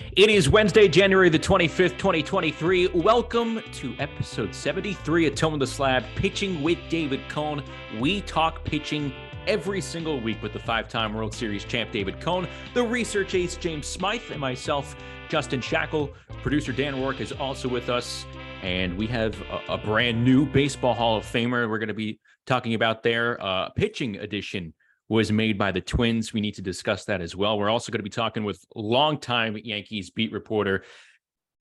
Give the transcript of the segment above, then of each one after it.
It is Wednesday, January the 25th, 2023. Welcome to episode 73 of Tone of the Slab, Pitching with David Cone. We talk pitching every single week with the five time World Series champ David Cone, the research ace James Smythe, and myself, Justin Shackil. Producer Dan Rourke is also with us, and we have a, a brand new Baseball Hall of Famer we're going to be talking about their uh, pitching edition was made by the Twins. We need to discuss that as well. We're also going to be talking with longtime Yankees beat reporter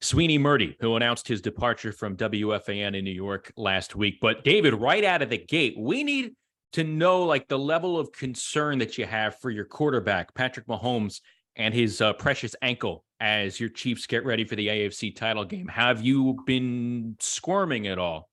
Sweeny Murti, who announced his departure from WFAN in New York last week. But David, right out of the gate, we need to know like the level of concern that you have for your quarterback, Patrick Mahomes, and his uh, precious ankle as your Chiefs get ready for the AFC title game. Have you been squirming at all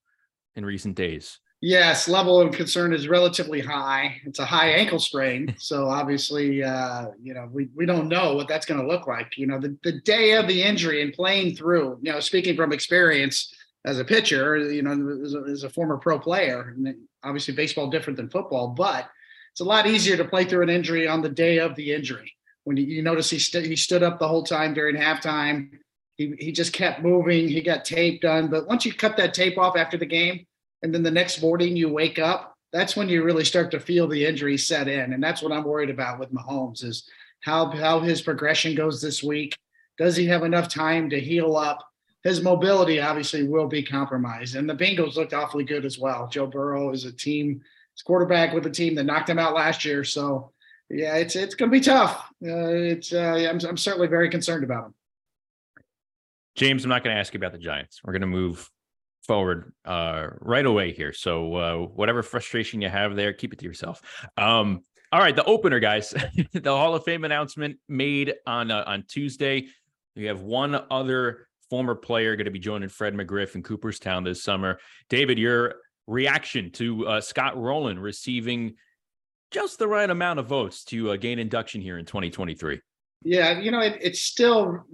in recent days? Yes, level of concern is relatively high. It's a high ankle sprain, so obviously, uh, you know, we, we don't know what that's going to look like. You know, the, the day of the injury and playing through. You know, speaking from experience as a pitcher, you know, as a, as a former pro player, and obviously baseball different than football, but it's a lot easier to play through an injury on the day of the injury. When you, you notice he st- he stood up the whole time during halftime, he he just kept moving. He got tape done, but once you cut that tape off after the game and then the next morning you wake up, that's when you really start to feel the injury set in. And that's what I'm worried about with Mahomes is how how his progression goes this week. Does he have enough time to heal up? His mobility obviously will be compromised. And the Bengals looked awfully good as well. Joe Burrow is a team, it's quarterback with a team that knocked him out last year. So yeah, it's it's going to be tough. Uh, it's uh, I'm I'm certainly very concerned about him. James, I'm not going to ask you about the Giants. We're going to move forward uh, right away here. So uh, whatever frustration you have there, keep it to yourself. Um, all right, the opener, guys. the Hall of Fame announcement made on uh, on Tuesday. We have one other former player going to be joining Fred McGriff in Cooperstown this summer. David, your reaction to uh, Scott Rolen receiving just the right amount of votes to uh, gain induction here in 2023. Yeah, you know, it, it's still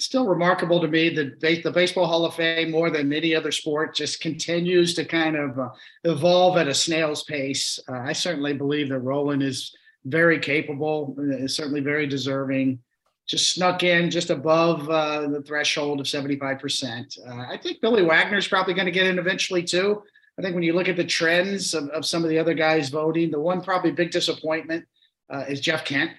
still remarkable to me that the Baseball Hall of Fame, more than any other sport, just continues to kind of uh, evolve at a snail's pace. Uh, I certainly believe that Rolen is very capable, is certainly very deserving. Just snuck in just above uh, the threshold of 75%. Uh, I think Billy Wagner is probably going to get in eventually too. I think when you look at the trends of, of some of the other guys voting, the one probably big disappointment uh, is Jeff Kent.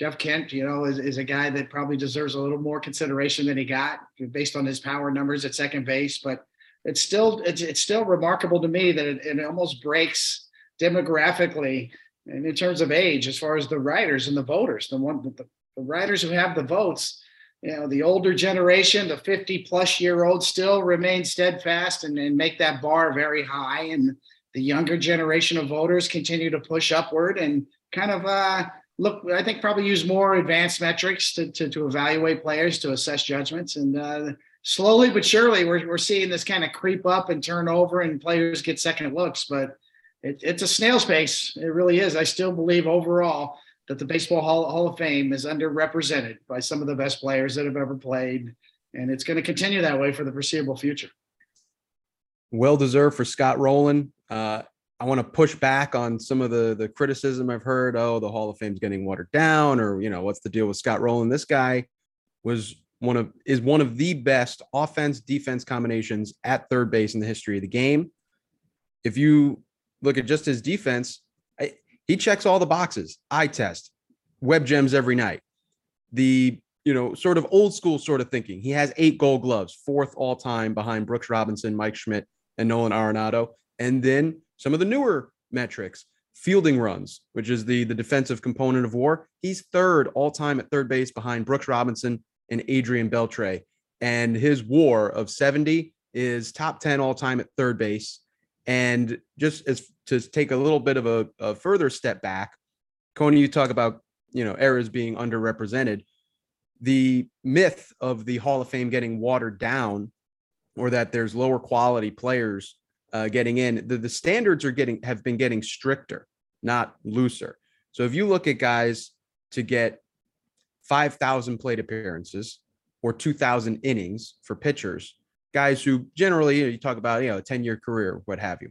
Jeff Kent, you know, is, is a guy that probably deserves a little more consideration than he got based on his power numbers at second base. But it's still it's, it's still remarkable to me that it, it almost breaks demographically and in terms of age as far as the writers and the voters. The one the, the writers who have the votes, you know, the older generation, the 50 plus year old still remain steadfast and, and make that bar very high. And the younger generation of voters continue to push upward and kind of uh look, I think probably use more advanced metrics to, to, to evaluate players, to assess judgments. And uh, slowly but surely, we're, we're seeing this kind of creep up and turn over, and players get second looks. But it, it's a snail's pace. It really is. I still believe overall that the Baseball Hall, Hall of Fame is underrepresented by some of the best players that have ever played. And it's going to continue that way for the foreseeable future. Well deserved for Scott Rolen. Uh, I want to push back on some of the the criticism I've heard. Oh, the Hall of Fame's getting watered down, or you know, what's the deal with Scott Rolen? This guy was one of is one of the best offense defense combinations at third base in the history of the game. If you look at just his defense, I, he checks all the boxes. Eye test, web gems every night. The you know sort of old school sort of thinking. He has eight Gold Gloves, fourth all time behind Brooks Robinson, Mike Schmidt, and Nolan Arenado. And then some of the newer metrics, fielding runs, which is the the defensive component of WAR. He's third all time at third base behind Brooks Robinson and Adrian Beltre, and his WAR of 70 is top 10 all time at third base. And just as to take a little bit of a, a further step back, Coney, you talk about you know errors being underrepresented. The myth of the Hall of Fame getting watered down, or that there's lower quality players uh, getting in, the, the standards are getting have been getting stricter, not looser. So if you look at guys to get 5,000 plate appearances or 2,000 innings for pitchers, guys who generally you, know, you talk about, you know, a 10 year career, what have you.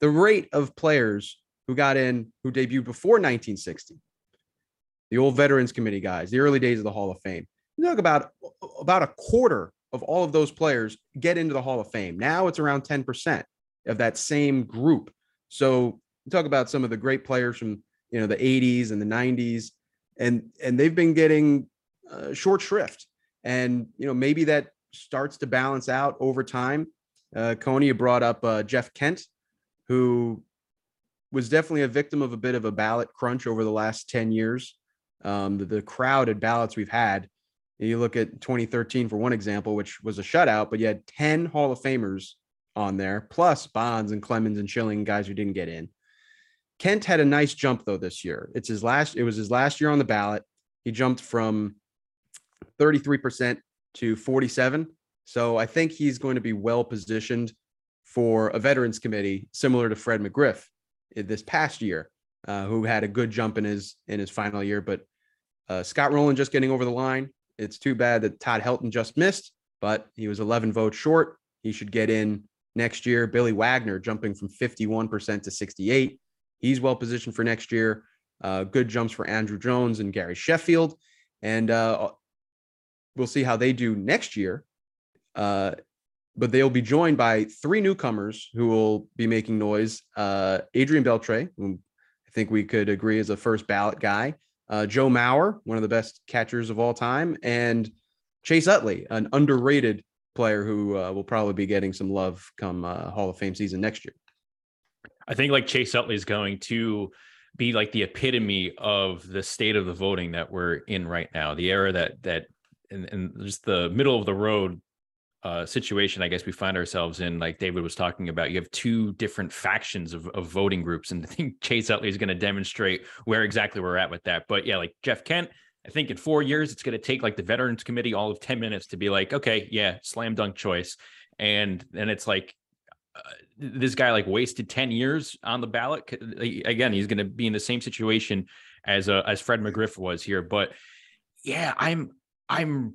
The rate of players who got in, who debuted before 1960, the old Veterans Committee guys, the early days of the Hall of Fame, You talk about about a quarter of all of those players get into the Hall of Fame. Now it's around 10% of that same group. So talk about some of the great players from you know the 80s and the 90s, and and they've been getting uh, short shrift. And you know maybe that starts to balance out over time. Uh, Coney brought up uh, Jeff Kent, who was definitely a victim of a bit of a ballot crunch over the last 10 years. Um, the, the crowded ballots we've had you look at 2013 for one example, which was a shutout, but you had 10 Hall of Famers on there, plus Bonds and Clemens and Schilling, guys who didn't get in. Kent had a nice jump though this year. It's his last, it was his last year on the ballot. He jumped from 33% to 47. So I think he's going to be well positioned for a veterans committee, similar to Fred McGriff this past year, uh, who had a good jump in his in his final year. But uh, Scott Rolen just getting over the line. It's too bad that Todd Helton just missed, but he was 11 votes short. He should get in next year. Billy Wagner jumping from 51% to 68. He's well positioned for next year. Uh, good jumps for Andruw Jones and Gary Sheffield. And uh, we'll see how they do next year. Uh, but they'll be joined by three newcomers who will be making noise. Uh, Adrian Beltre, who I think we could agree is a first ballot guy uh, Joe Mauer, one of the best catchers of all time, and Chase Utley, an underrated player who uh, will probably be getting some love come uh, Hall of Fame season next year. I think like Chase Utley is going to be like the epitome of the state of the voting that we're in right now, the era that that and, and just the middle of the road uh, situation I guess we find ourselves in, like David was talking about, you have two different factions of, of voting groups, and I think Chase Utley is going to demonstrate where exactly we're at with that. But yeah, like Jeff Kent, I think in four years it's going to take like the Veterans Committee all of ten minutes to be like, okay, yeah, slam dunk choice, and then it's like. Uh, this guy like wasted 10 years on the ballot. Again he's going to be in the same situation as uh, as fred mcgriff was here. But yeah i'm i'm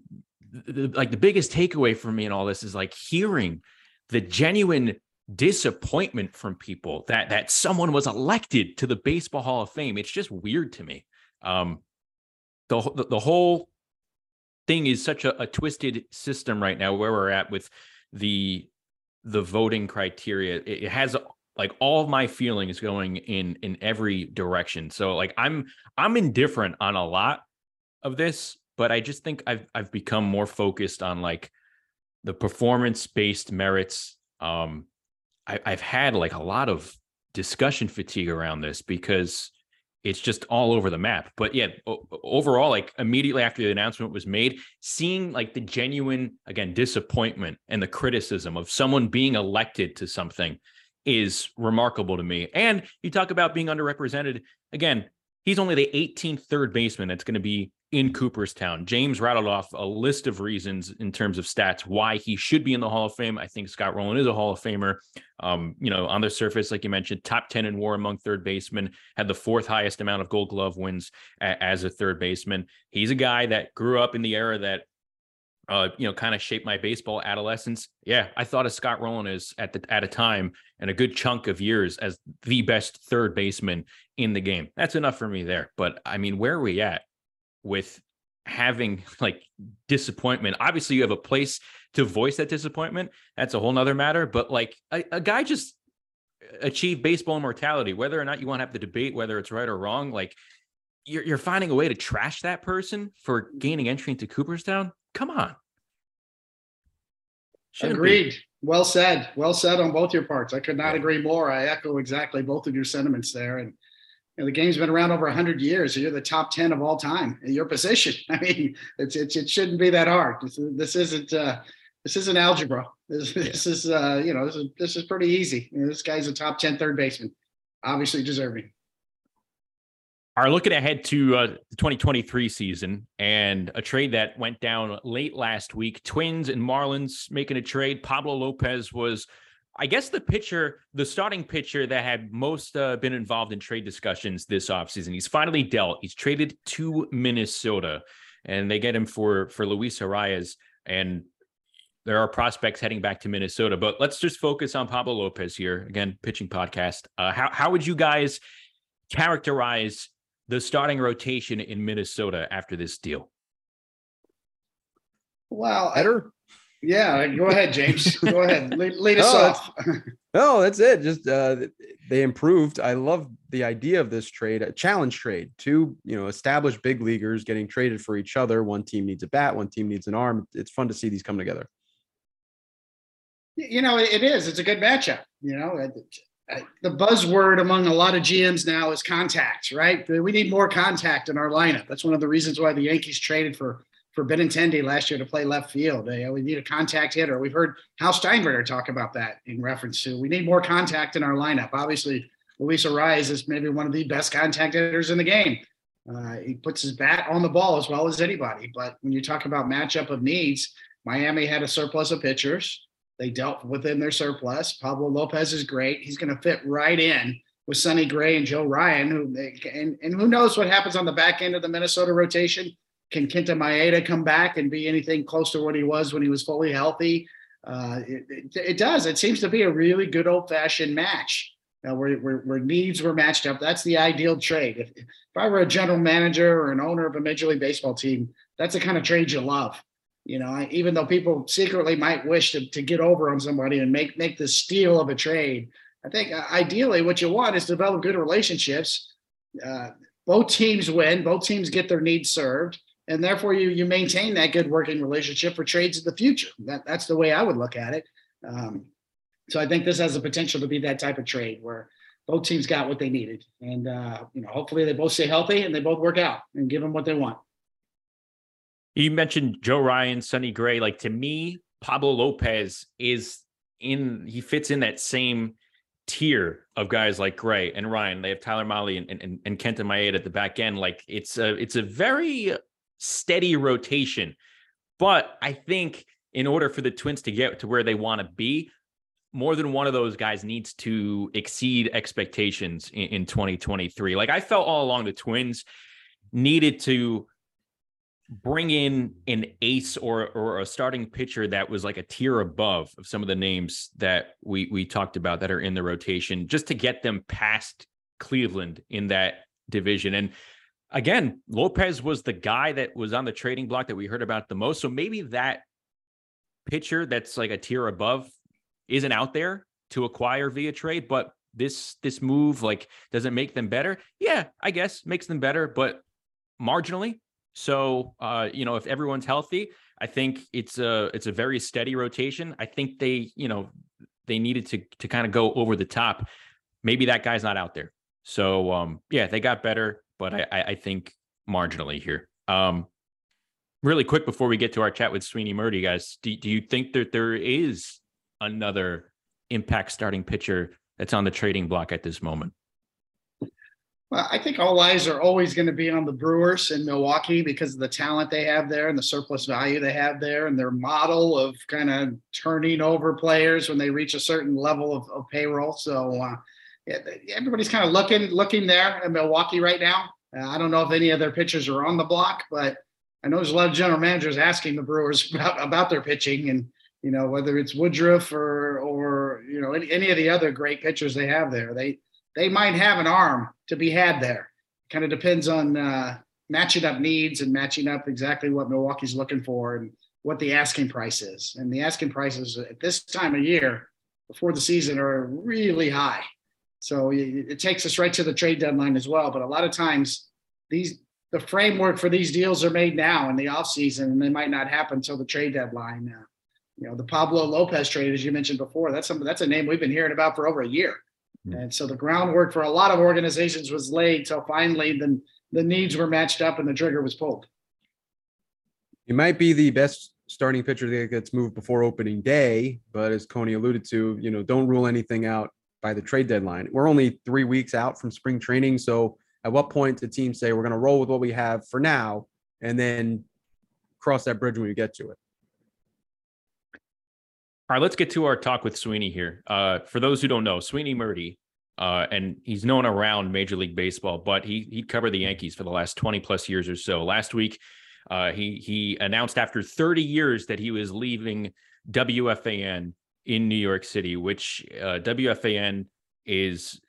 like the biggest takeaway for me in all this is like hearing the genuine disappointment from people that that someone was elected to the baseball hall of fame. It's just weird to me. Um the the, the whole thing is such a, a twisted system right now where we're at with the the voting criteria it, it has like all of my feelings going in in every direction so like i'm i'm indifferent on a lot of this but I just think I've I've become more focused on like the performance based merits. Um, I, I've had like a lot of discussion fatigue around this because it's just all over the map. But yeah, overall, like immediately after the announcement was made, seeing like the genuine, again, disappointment and the criticism of someone being elected to something is remarkable to me. And you talk about being underrepresented. Again, he's only the 18th third baseman that's going to be in Cooperstown. James rattled off a list of reasons in terms of stats why he should be in the Hall of Fame. I think Scott Rolen is a Hall of Famer. Um, you know, on the surface, like you mentioned, top 10 in war among third basemen, had the fourth highest amount of gold glove wins a- as a third baseman. He's a guy that grew up in the era that uh, you know, kind of shaped my baseball adolescence. Yeah, I thought of Scott Rolen as at the at a time and a good chunk of years as the best third baseman in the game. That's enough for me there. But I mean, where are we at with having like disappointment? Obviously, you have a place to voice that disappointment. That's a whole nother matter. But like a, a guy just achieved baseball immortality, whether or not you want to have the debate whether it's right or wrong, like you're, you're finding a way to trash that person for gaining entry into Cooperstown. Come on. Shouldn't Agreed. Be. Well said. Well said on both your parts. I could not yeah. agree more. I echo exactly both of your sentiments there. And know, the game's been around over 100 years. So you're the top 10 of all time in your position. I mean, it's, it's it shouldn't be that hard. This, this isn't uh, this isn't algebra. This, yeah. this is uh, you know this is this is pretty easy. You know, this guy's a top 10 third baseman, obviously deserving are looking ahead to uh, the 2023 season and a trade that went down late last week. Twins and Marlins making a trade. Pablo Lopez was, I guess, the pitcher, the starting pitcher that had most uh, been involved in trade discussions this offseason. He's finally dealt. He's traded to Minnesota, and they get him for for Luis Arraez. And there are prospects heading back to Minnesota. But let's just focus on Pablo Lopez here. Again, pitching podcast. Uh, how how would you guys characterize the starting rotation in Minnesota after this deal? Well, Better? Yeah, go ahead, James. go ahead. Lead, lead us No, off. No, that's it. Just uh, they improved. I love the idea of this trade, a challenge trade. Two, you know, established big leaguers getting traded for each other. One team needs a bat, one team needs an arm. It's fun to see these come together. You know, it is. It's a good matchup. You know, the buzzword among a lot of GMs now is contact, right? We need more contact in our lineup. That's one of the reasons why the Yankees traded for for Benintendi last year to play left field. we need a contact hitter. We've heard Hal Steinbrenner talk about that in reference to we need more contact in our lineup. Obviously, Luis Arraez is maybe one of the best contact hitters in the game. Uh, he puts his bat on the ball as well as anybody. But when you talk about matchup of needs, Miami had a surplus of pitchers. They dealt within their surplus. Pablo Lopez is great. He's going to fit right in with Sonny Gray and Joe Ryan, who and, and who knows what happens on the back end of the Minnesota rotation can Kenta Maeda come back and be anything close to what he was when he was fully healthy? Uh, it, it, it, does. It seems to be a really good old fashioned match uh, where, where, where, needs were matched up. That's the ideal trade. If, if I were a general manager or an owner of a Major League Baseball team, that's the kind of trade you love. You know, I, even though people secretly might wish to, to get over on somebody and make make the steal of a trade, I think uh, ideally what you want is develop good relationships. Uh, both teams win. Both teams get their needs served and therefore you you maintain that good working relationship for trades in the future. That that's the way I would look at it. Um, so I think this has the potential to be that type of trade where both teams got what they needed, and uh, you know hopefully they both stay healthy and they both work out and give them what they want. You mentioned Joe Ryan, Sonny Gray. Like to me, Pablo Lopez is in. He fits in that same tier of guys like Gray and Ryan. They have Tyler Mahle and, and, and Kenta Maeda at the back end. Like it's a it's a very steady rotation. But I think in order for the Twins to get to where they want to be, more than one of those guys needs to exceed expectations in, in 2023. Like I felt all along the Twins needed to bring in an ace or or a starting pitcher that was like a tier above of some of the names that we we talked about that are in the rotation just to get them past Cleveland in that division and again, Lopez was the guy that was on the trading block that we heard about the most. So maybe that pitcher that's like a tier above isn't out there to acquire via trade, but this this move like does it make them better? Yeah, I guess makes them better, but marginally. So uh, you know, if everyone's healthy, I think it's a it's a very steady rotation. I think they, you know, they needed to to kind of go over the top. Maybe that guy's not out there. So um, yeah, they got better but I, I think marginally here. Um, really quick before we get to our chat with Sweeny Murti, guys, do, do you think that there is another impact starting pitcher that's on the trading block at this moment? Well, I think all eyes are always going to be on the Brewers in Milwaukee because of the talent they have there and the surplus value they have there and their model of kind of turning over players when they reach a certain level of, of payroll. So, uh, everybody's kind of looking looking there in Milwaukee right now. Uh, I don't know if any of their pitchers are on the block, but I know there's a lot of general managers asking the Brewers about, about their pitching and you know whether it's Woodruff or or you know any, any of the other great pitchers they have there. They they might have an arm to be had there. Kind of depends on uh, matching up needs and matching up exactly what Milwaukee's looking for and what the asking price is. And the asking prices at this time of year before the season are really high. So it takes us right to the trade deadline as well. But a lot of times, these the framework for these deals are made now in the off season, and they might not happen until the trade deadline. Uh, you know, the Pablo Lopez trade, as you mentioned before, that's something that's a name we've been hearing about for over a year. Mm-hmm. And so the groundwork for a lot of organizations was laid till finally the, the needs were matched up and the trigger was pulled. He might be the best starting pitcher that gets moved before opening day, but as Coney alluded to, you know, don't rule anything out by the trade deadline. We're only three weeks out from spring training. So at what point do teams say we're going to roll with what we have for now and then cross that bridge when we get to it? All right, let's get to our talk with Sweeny here. Uh, for those who don't know, Sweeny Murti, uh, and he's known around Major League Baseball, but he he covered the Yankees for the last 20 plus years or so. Last week, uh, he he announced after 30 years that he was leaving WFAN in New York City, which uh, WFAN is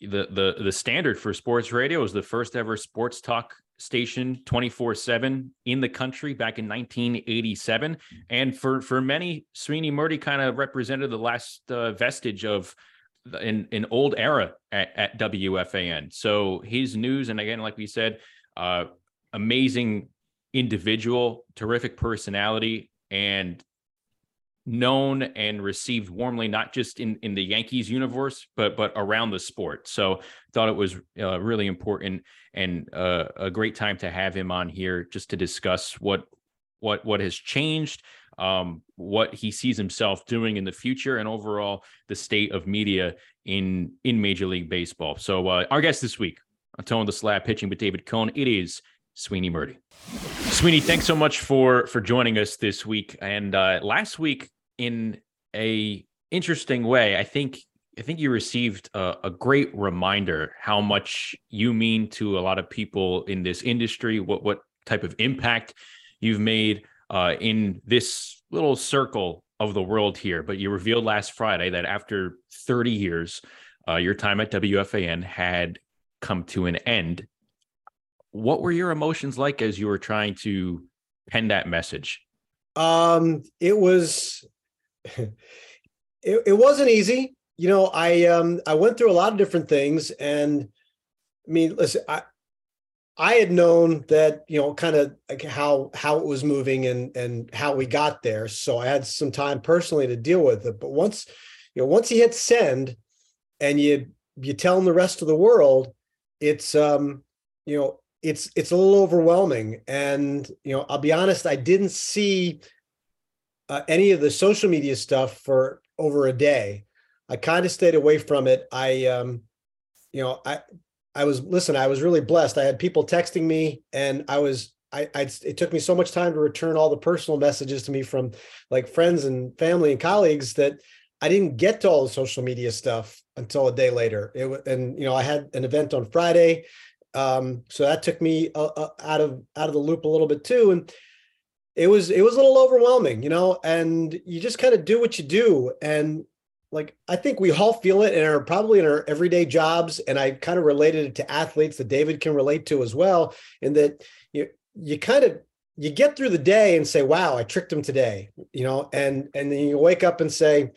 the the the standard for sports radio. Is the first ever sports talk station 24 7 in the country back in 1987. And for, for many, Sweeny Murti kind of represented the last uh, vestige of an, an old era at, at WFAN. So his news, and again, like we said, uh, amazing individual, terrific personality, and known and received warmly not just in in the Yankees universe but but around the sport. So thought it was uh, really important and uh, a great time to have him on here just to discuss what what what has changed, um, what he sees himself doing in the future, and overall the state of media in in Major League Baseball. So uh, our guest this week on Toeing the Slab pitching with David Cone. It is Sweeny Murti. Sweeny, thanks so much for for joining us this week. And uh, last week, in a interesting way, I think I think you received a, a, great reminder how much you mean to a lot of people in this industry. What what type of impact you've made uh, in this little circle of the world here. But you revealed last Friday that after 30 years, uh, your time at WFAN had come to an end what were your emotions like as you were trying to pen that message? Um, it was it, it wasn't easy. You know, I um I went through a lot of different things and I mean, listen, I I had known that, you know, kind of like how how it was moving and and how we got there. So I had some time personally to deal with it. But once, you know, once he hit send and you you tell the rest of the world, it's um, you know, it's it's a little overwhelming. And you know i'll be honest i didn't see uh, any of the social media stuff for over a day. I kind of stayed away from it. I um you know i i was listen i was really blessed. I had people texting me and i was I, I it took me so much time to return all the personal messages to me from like friends and family and colleagues that I didn't get to all the social media stuff until a day later. It was, and you know I had an event on Friday um, so that took me uh, uh, out of out of the loop a little bit too, and it was it was a little overwhelming, you know. And you just kind of do what you do, and like I think we all feel it and are probably in our everyday jobs. And I kind of related it to athletes that David can relate to as well, in that you you kind of you get through the day and say, "Wow, I tricked him today," you know, and and then you wake up and say,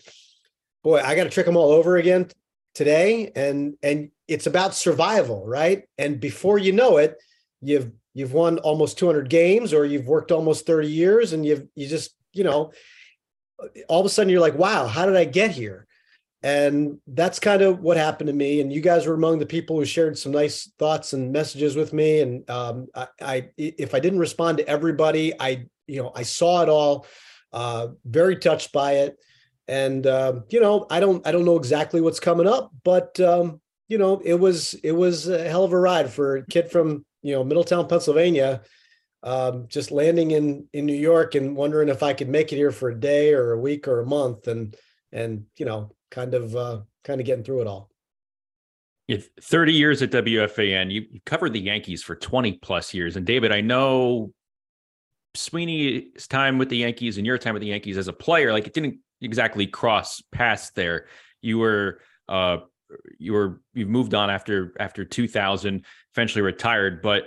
"Boy, I got to trick him all over again today." And and it's about survival, right? And before you know it, you've you've won almost 200 games or you've worked almost 30 years and you've you just, you know, all of a sudden you're like, "Wow, how did I get here?" And that's kind of what happened to me. And you guys were among the people who shared some nice thoughts and messages with me. And um, I, I, if I didn't respond to everybody, I, you know, I saw it all. Uh, very touched by it. And uh, you know, I don't, I don't know exactly what's coming up, but um, you know, it was it was a hell of a ride for a kid from you know Middletown, Pennsylvania, um, just landing in in New York and wondering if I could make it here for a day or a week or a month, and and you know, kind of uh, kind of getting through it all. You 30 years at WFAN. You, you covered the Yankees for 20 plus years. And David, I know Sweeny's time with the Yankees and your time with the Yankees as a player, like it didn't exactly cross paths there. You were uh, you were you've moved on after after 2000 eventually retired but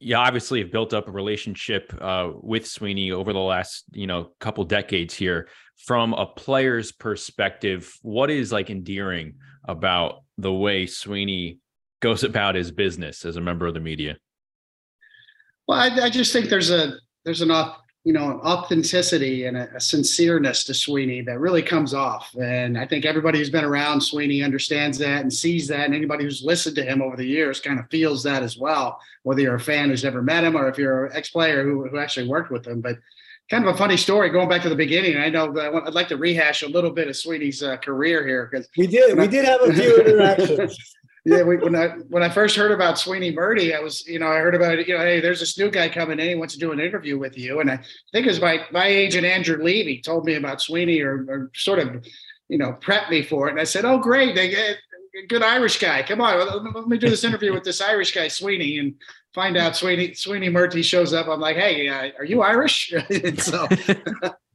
you obviously have built up a relationship uh, with sweeny over the last you know couple decades here. From a player's perspective, what is like endearing about the way sweeny goes about his business as a member of the media? Well, I, I just think there's a there's an you know, authenticity and a, a, sincereness to Sweeny that really comes off. And I think everybody who's been around Sweeny understands that and sees that. And anybody who's listened to him over the years kind of feels that as well, whether you're a fan who's never met him or if you're an ex player who, who actually worked with him. But kind of a funny story going back to the beginning. I know I'd like to rehash a little bit of Sweeny's uh, career here because we did. We did have a few interactions. Yeah, we, when I when I first heard about Sweeny Murti, I was, you know, I heard about you know, hey, there's this new guy coming in, he wants to do an interview with you. And I think it was my my agent Andrew Levy told me about Sweeny or, or sort of, you know, prep me for it. And I said, Oh, great, they get good Irish guy. Come on, let me do this interview with this Irish guy, Sweeny and find out Sweeny Sweeny Murti shows up. I'm like, hey, uh, are you Irish? so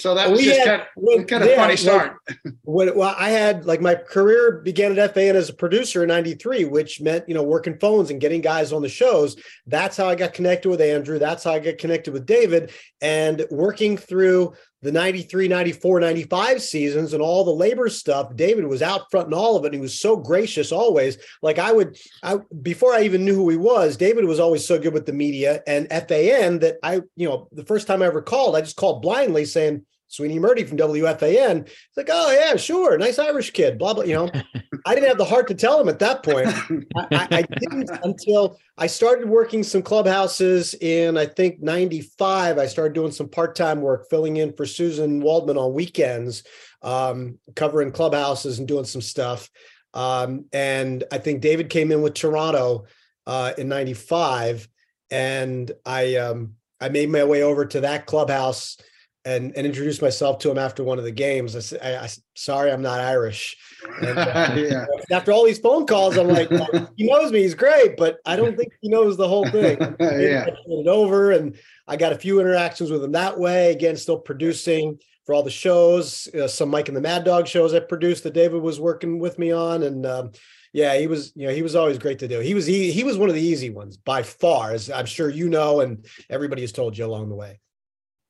So that was just kind of, kind of funny start. When, well, I had like my career began at FAN as a producer in '93, which meant you know working phones and getting guys on the shows. That's how I got connected with Andrew. That's how I got connected with David, and working through the 93, 94, 95 seasons and all the labor stuff. David was out front in all of it. And he was so gracious always. Like I would, I before I even knew who he was, David was always so good with the media and FAN that I, you know, the first time I ever called, I just called blindly saying, Sweeny Murti from WFAN. It's like, oh yeah, sure, nice Irish kid. Blah blah. You know, I didn't have the heart to tell him at that point. I, I, didn't until I started working some clubhouses in I think '95. I started doing some part time work, filling in for Susan Waldman on weekends, um, covering clubhouses and doing some stuff. Um, and I think David came in with Toronto uh, in '95, and I um, I made my way over to that clubhouse and and introduced myself to him after one of the games. I said, I, I, "Sorry, I'm not Irish." And, uh, yeah. After all these phone calls, I'm like, well, "He knows me. He's great, but I don't think he knows the whole thing." yeah. it over, and I got a few interactions with him that way. Again, still producing for all the shows, uh, some Mike and the Mad Dog shows I produced that David was working with me on, and um, yeah, he was, you know, he was always great to do. He was he, he was one of the easy ones by far, as I'm sure you know, and everybody has told you along the way.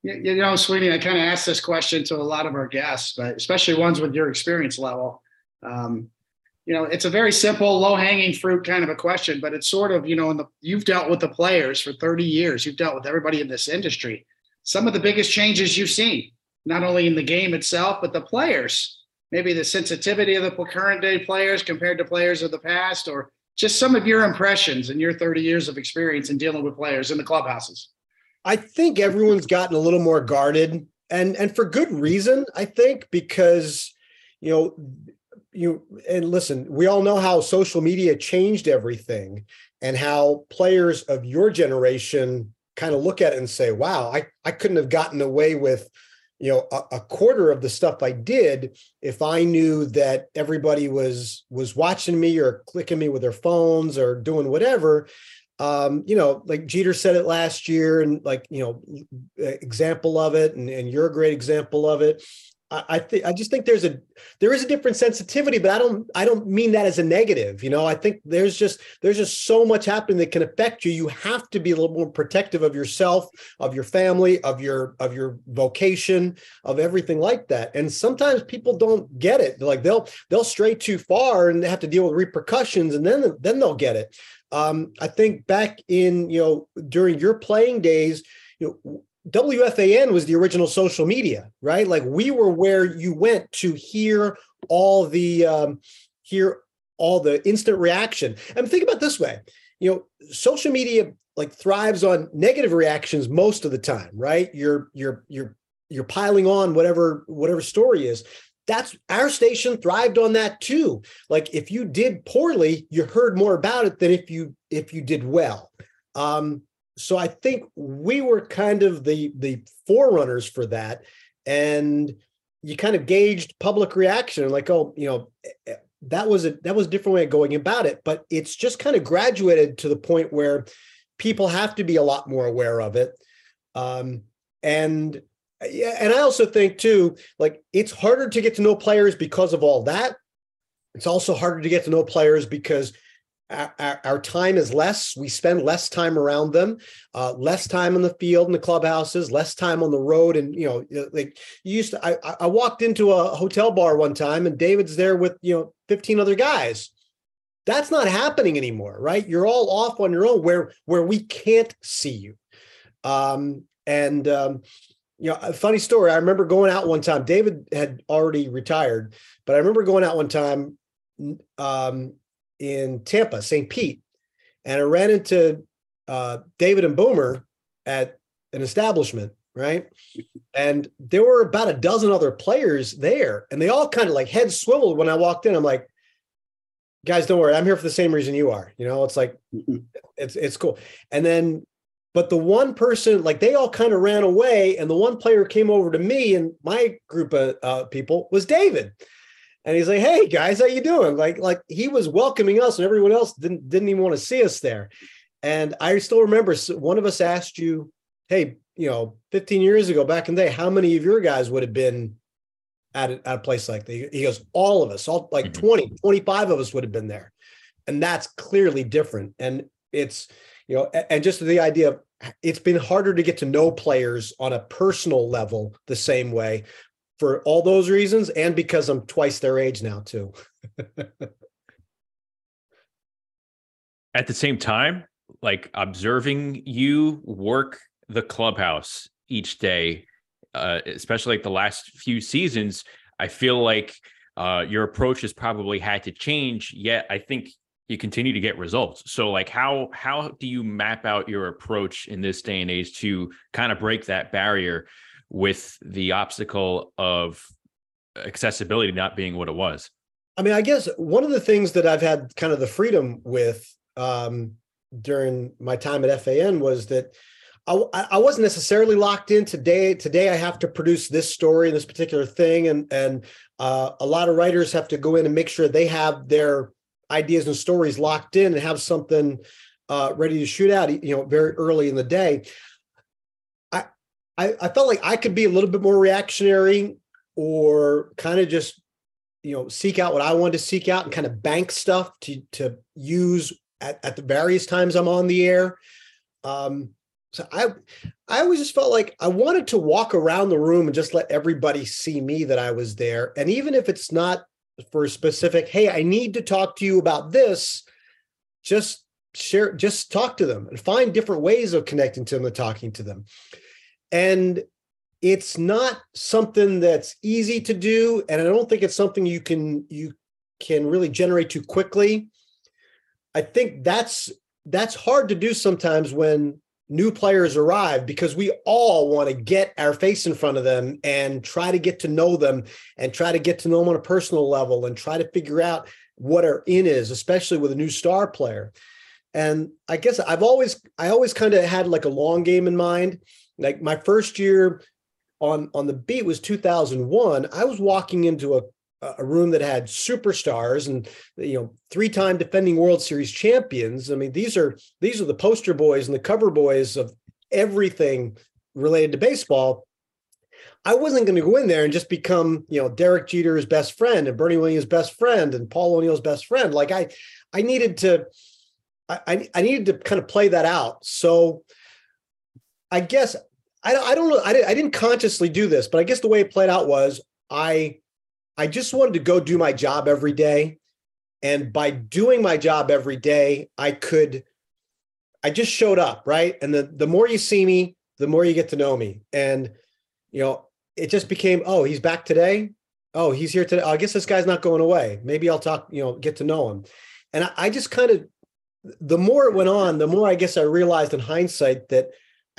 You know, Sweeny, I kind of asked this question to a lot of our guests, but especially ones with your experience level. Um, you know, it's a very simple, low-hanging fruit kind of a question, but it's sort of, you know, the, you've dealt with the players for 30 years. You've dealt with everybody in this industry. Some of the biggest changes you've seen, not only in the game itself, but the players. Maybe the sensitivity of the current day players compared to players of the past, or just some of your impressions in your 30 years of experience in dealing with players in the clubhouses. I think everyone's gotten a little more guarded and and for good reason, I think, because you know, you and listen, we all know how social media changed everything and how players of your generation kind of look at it and say, wow, I, I couldn't have gotten away with you know a, a, quarter of the stuff i did if i knew that everybody was was watching me or clicking me with their phones or doing whatever um, you know, like Jeter said it last year, and like you know, example of it, and, and you're a great example of it. I, I think I just think there's a there is a different sensitivity, but I don't I don't mean that as a negative. You know, I think there's just there's just so much happening that can affect you. You have to be a little more protective of yourself, of your family, of your of your vocation, of everything like that. And sometimes people don't get it. like they'll they'll stray too far and they have to deal with repercussions, and then then they'll get it. Um, I think back in you know during your playing days, you know, WFAN was the original social media, right? Like we were where you went to hear all the um, hear all the instant reaction. And think about this way, you know, social media like thrives on negative reactions most of the time, right? You're you're you're you're piling on whatever whatever story is that's our station thrived on that too like if you did poorly you heard more about it than if you if you did well um so i think we were kind of the the forerunners for that. And you kind of gauged public reaction like oh you know eh, eh, that was a that was a different way of going about it. But it's just kind of graduated to the point where people have to be a lot more aware of it. Um and yeah, and I also think too, like it's harder to get to know players because of all that. It's also harder to get to know players because our, our, time is less. We spend less time around them, uh, less time in the field in the clubhouses, less time on the road. And you know, like you used to, I, I walked into a hotel bar one time, and David's there with you know 15 other guys. That's not happening anymore, right? You're all off on your own, where where we can't see you. Um, and um, you know, a funny story. I remember going out one time. David had already retired, but I remember going out one time um, in Tampa, St. Pete, and I ran into uh, David and Boomer at an establishment, right? And there were about a dozen other players there, and they all kind of like heads swiveled when I walked in. I'm like, guys, don't worry, I'm here for the same reason you are. You know, it's like it's it's cool. And then but the one person, like they all kind of ran away, and the one player came over to me and my group of uh, people was David, and he's like, "Hey guys, how you doing?" Like, like he was welcoming us, and everyone else didn't didn't even want to see us there. And I still remember one of us asked you, "Hey, you know, 15 years ago, back in the day, how many of your guys would have been at a, at a place like that? He goes, all of us, all like Mhm. 20, 25 of us would have been there. And that's clearly different. And it's, you know, and just the idea of it's been harder to get to know players on a personal level the same way for all those reasons and because I'm twice their age now too. At the same time, like observing you work the clubhouse each day, uh, especially like the last few seasons, I feel like uh, your approach has probably had to change. Yet I think you continue to get results. So like how how do you map out your approach in this day and age to kind of break that barrier with the obstacle of accessibility not being what it was? I mean, I guess one of the things that I've had kind of the freedom with um, during my time at FAN was that I, I wasn't necessarily locked in today. Today, I have to produce this story and this particular thing, and and uh, a lot of writers have to go in and make sure they have their ideas and stories locked in and have something uh, ready to shoot out. You know, very early in the day. I, I felt like I could be a little bit more reactionary or kind of just you know seek out what I wanted to seek out and kind of bank stuff to to use at, at the various times I'm on the air. Um, so I I always just felt like I wanted to walk around the room and just let everybody see me that I was there. And even if it's not for a specific, hey, I need to talk to you about this, just share, just talk to them and find different ways of connecting to them and talking to them. And it's not something that's easy to do and i don't think it's something you can you can really generate too quickly. I think that's that's hard to do sometimes when new players arrive because we all want to get our face in front of them and try to get to know them and try to get to know them on a personal level and try to figure out what our in is especially with a new star player. And i guess i've always i always kind of had like a long game in mind like my first year on on the beat was 2001 i was walking into a a room that had superstars and you know three-time defending world series champions. I mean these are these are the poster boys and the cover boys of everything related to baseball. I wasn't going to go in there and just become you know derek jeter's best friend and bernie williams best friend and paul o'neill's best friend. Like i i needed to i i needed to kind of play that out. So i guess I, I don't know. I, I didn't consciously do this, but I guess the way it played out was I I just wanted to go do my job every day. And by doing my job every day, I could I just showed up, right? And the the more you see me, the more you get to know me. And you know, it just became, oh, he's back today. Oh, he's here today. Oh, I guess this guy's not going away. Maybe I'll talk, you know, get to know him. And I, I just kind of the more it went on, the more I guess I realized in hindsight that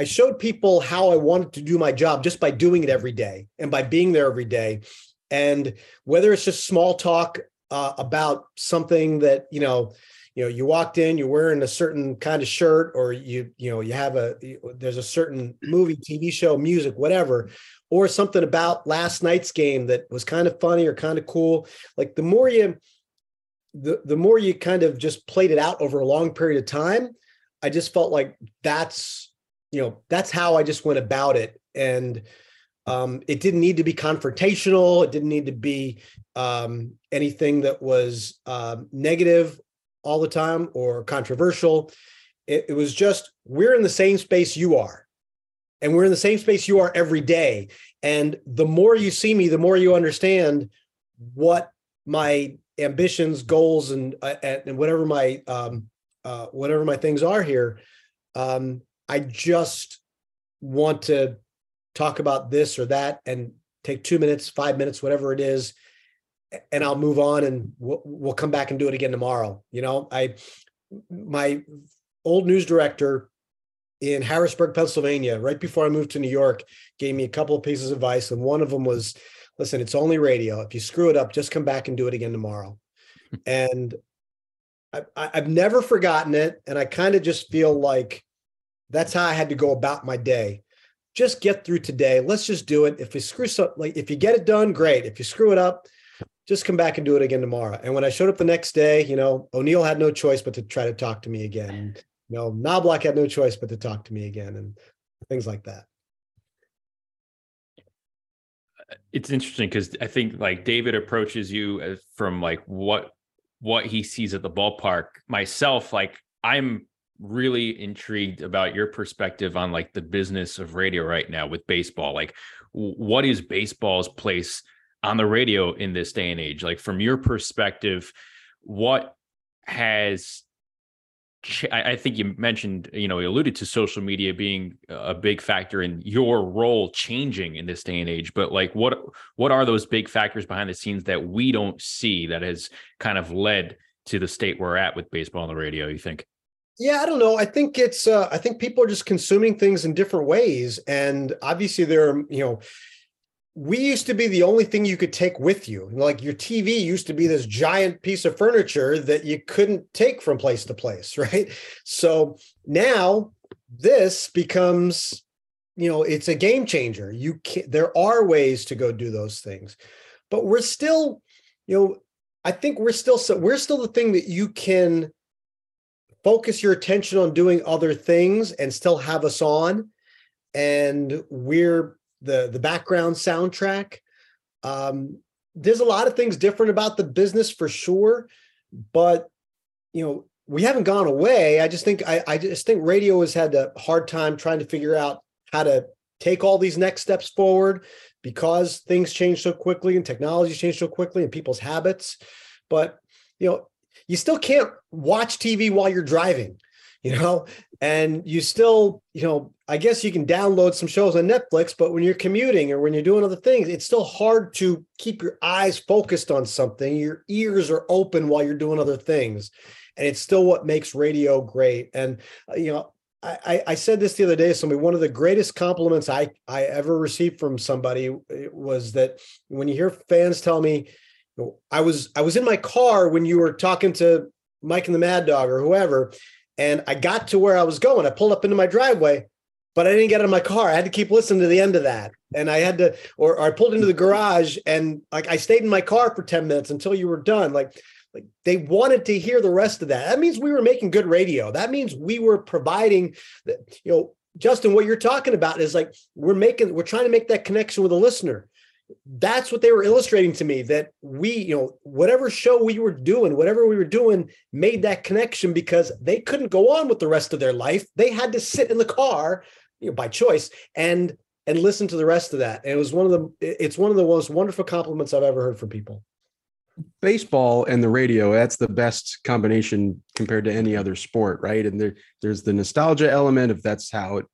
I showed people how I wanted to do my job just by doing it every day and by being there every day. And whether it's just small talk uh, about something that, you know, you know, you walked in, you're wearing a certain kind of shirt, or you, you know, you have a, there's a certain movie, TV show, music, whatever, or something about last night's game that was kind of funny or kind of cool. Like the more you, the, the more you kind of just played it out over a long period of time, I just felt like that's, you know that's how i just went about it. And um, it didn't need to be confrontational. It didn't need to be um, anything that was um, negative all the time or controversial. It, it was just we're in the same space you are. And we're in the same space you are every day. And the more you see me the more you understand what my ambitions goals and uh, and whatever my um, uh, whatever my things are here um, I just want to talk about this or that and take two minutes, five minutes, whatever it is, and I'll move on and we'll, we'll come back and do it again tomorrow. You know, I, my old news director in Harrisburg, Pennsylvania, right before I moved to New York, gave me a couple of pieces of advice. And one of them was, listen, it's only radio. If you screw it up, just come back and do it again tomorrow. and I, I've never forgotten it. And I kind of just feel like, that's how I had to go about my day. Just get through today. Let's just do it. If you screw something, like if you get it done, great. If you screw it up, just come back and do it again tomorrow. And when I showed up the next day, you know, O'Neill had no choice but to try to talk to me again. You know, Knobloch had no choice but to talk to me again, and things like that. it's interesting because I think like David approaches you from like what what he sees at the ballpark. Myself, like I'm really intrigued about your perspective on like the business of radio right now with baseball. Like, what is baseball's place on the radio in this day and age? Like, from your perspective, what has I think you mentioned, you know, you alluded to social media being a big factor in your role changing in this day and age. But like, what what are those big factors behind the scenes that we don't see that has kind of led to the state we're at with baseball on the radio? You think? Yeah, I don't know. I think it's. Uh, I think people are just consuming things in different ways, and obviously there are you know we used to be the only thing you could take with you. Like your TV used to be this giant piece of furniture that you couldn't take from place to place, right? So now this becomes, you know, it's a game changer. You can there are ways to go do those things. But we're still, you know, I think we're still so we're still the thing that you can focus your attention on doing other things and still have us on and we're the the background soundtrack. Um, there's a lot of things different about the business for sure, but you know we haven't gone away. I just think I, I just think radio has had a hard time trying to figure out how to take all these next steps forward because things change so quickly and technology change so quickly and people's habits. But you know, you still can't watch TV while you're driving you know, and you still, you know, I guess you can download some shows on Netflix, but when you're commuting or when you're doing other things, it's still hard to keep your eyes focused on something. Your ears are open while you're doing other things. And it's still what makes radio great. And, uh, you know, I, I said this the other day somebody. One of the greatest compliments I, I ever received from somebody was that when you hear fans tell me, I was I was in my car when you were talking to Mike and the Mad Dog or whoever, and I got to where I was going. I pulled up into my driveway, but I didn't get out of my car. I had to keep listening to the end of that. And I had to, or, or I pulled into the garage and like I stayed in my car for 10 minutes until you were done. Like, like they wanted to hear the rest of that. That means we were making good radio. That means we were providing, you know, Justin, what you're talking about is like we're making, we're trying to make that connection with a listener that's what they were illustrating to me that we you know whatever show we were doing whatever we were doing made that connection because they couldn't go on with the rest of their life. They had to sit in the car you know by choice and and listen to the rest of that. And it was one of the it's one of the most wonderful compliments i've ever heard from people. Baseball and the radio that's the best combination compared to any other sport right? And there there's the nostalgia element of that's how it,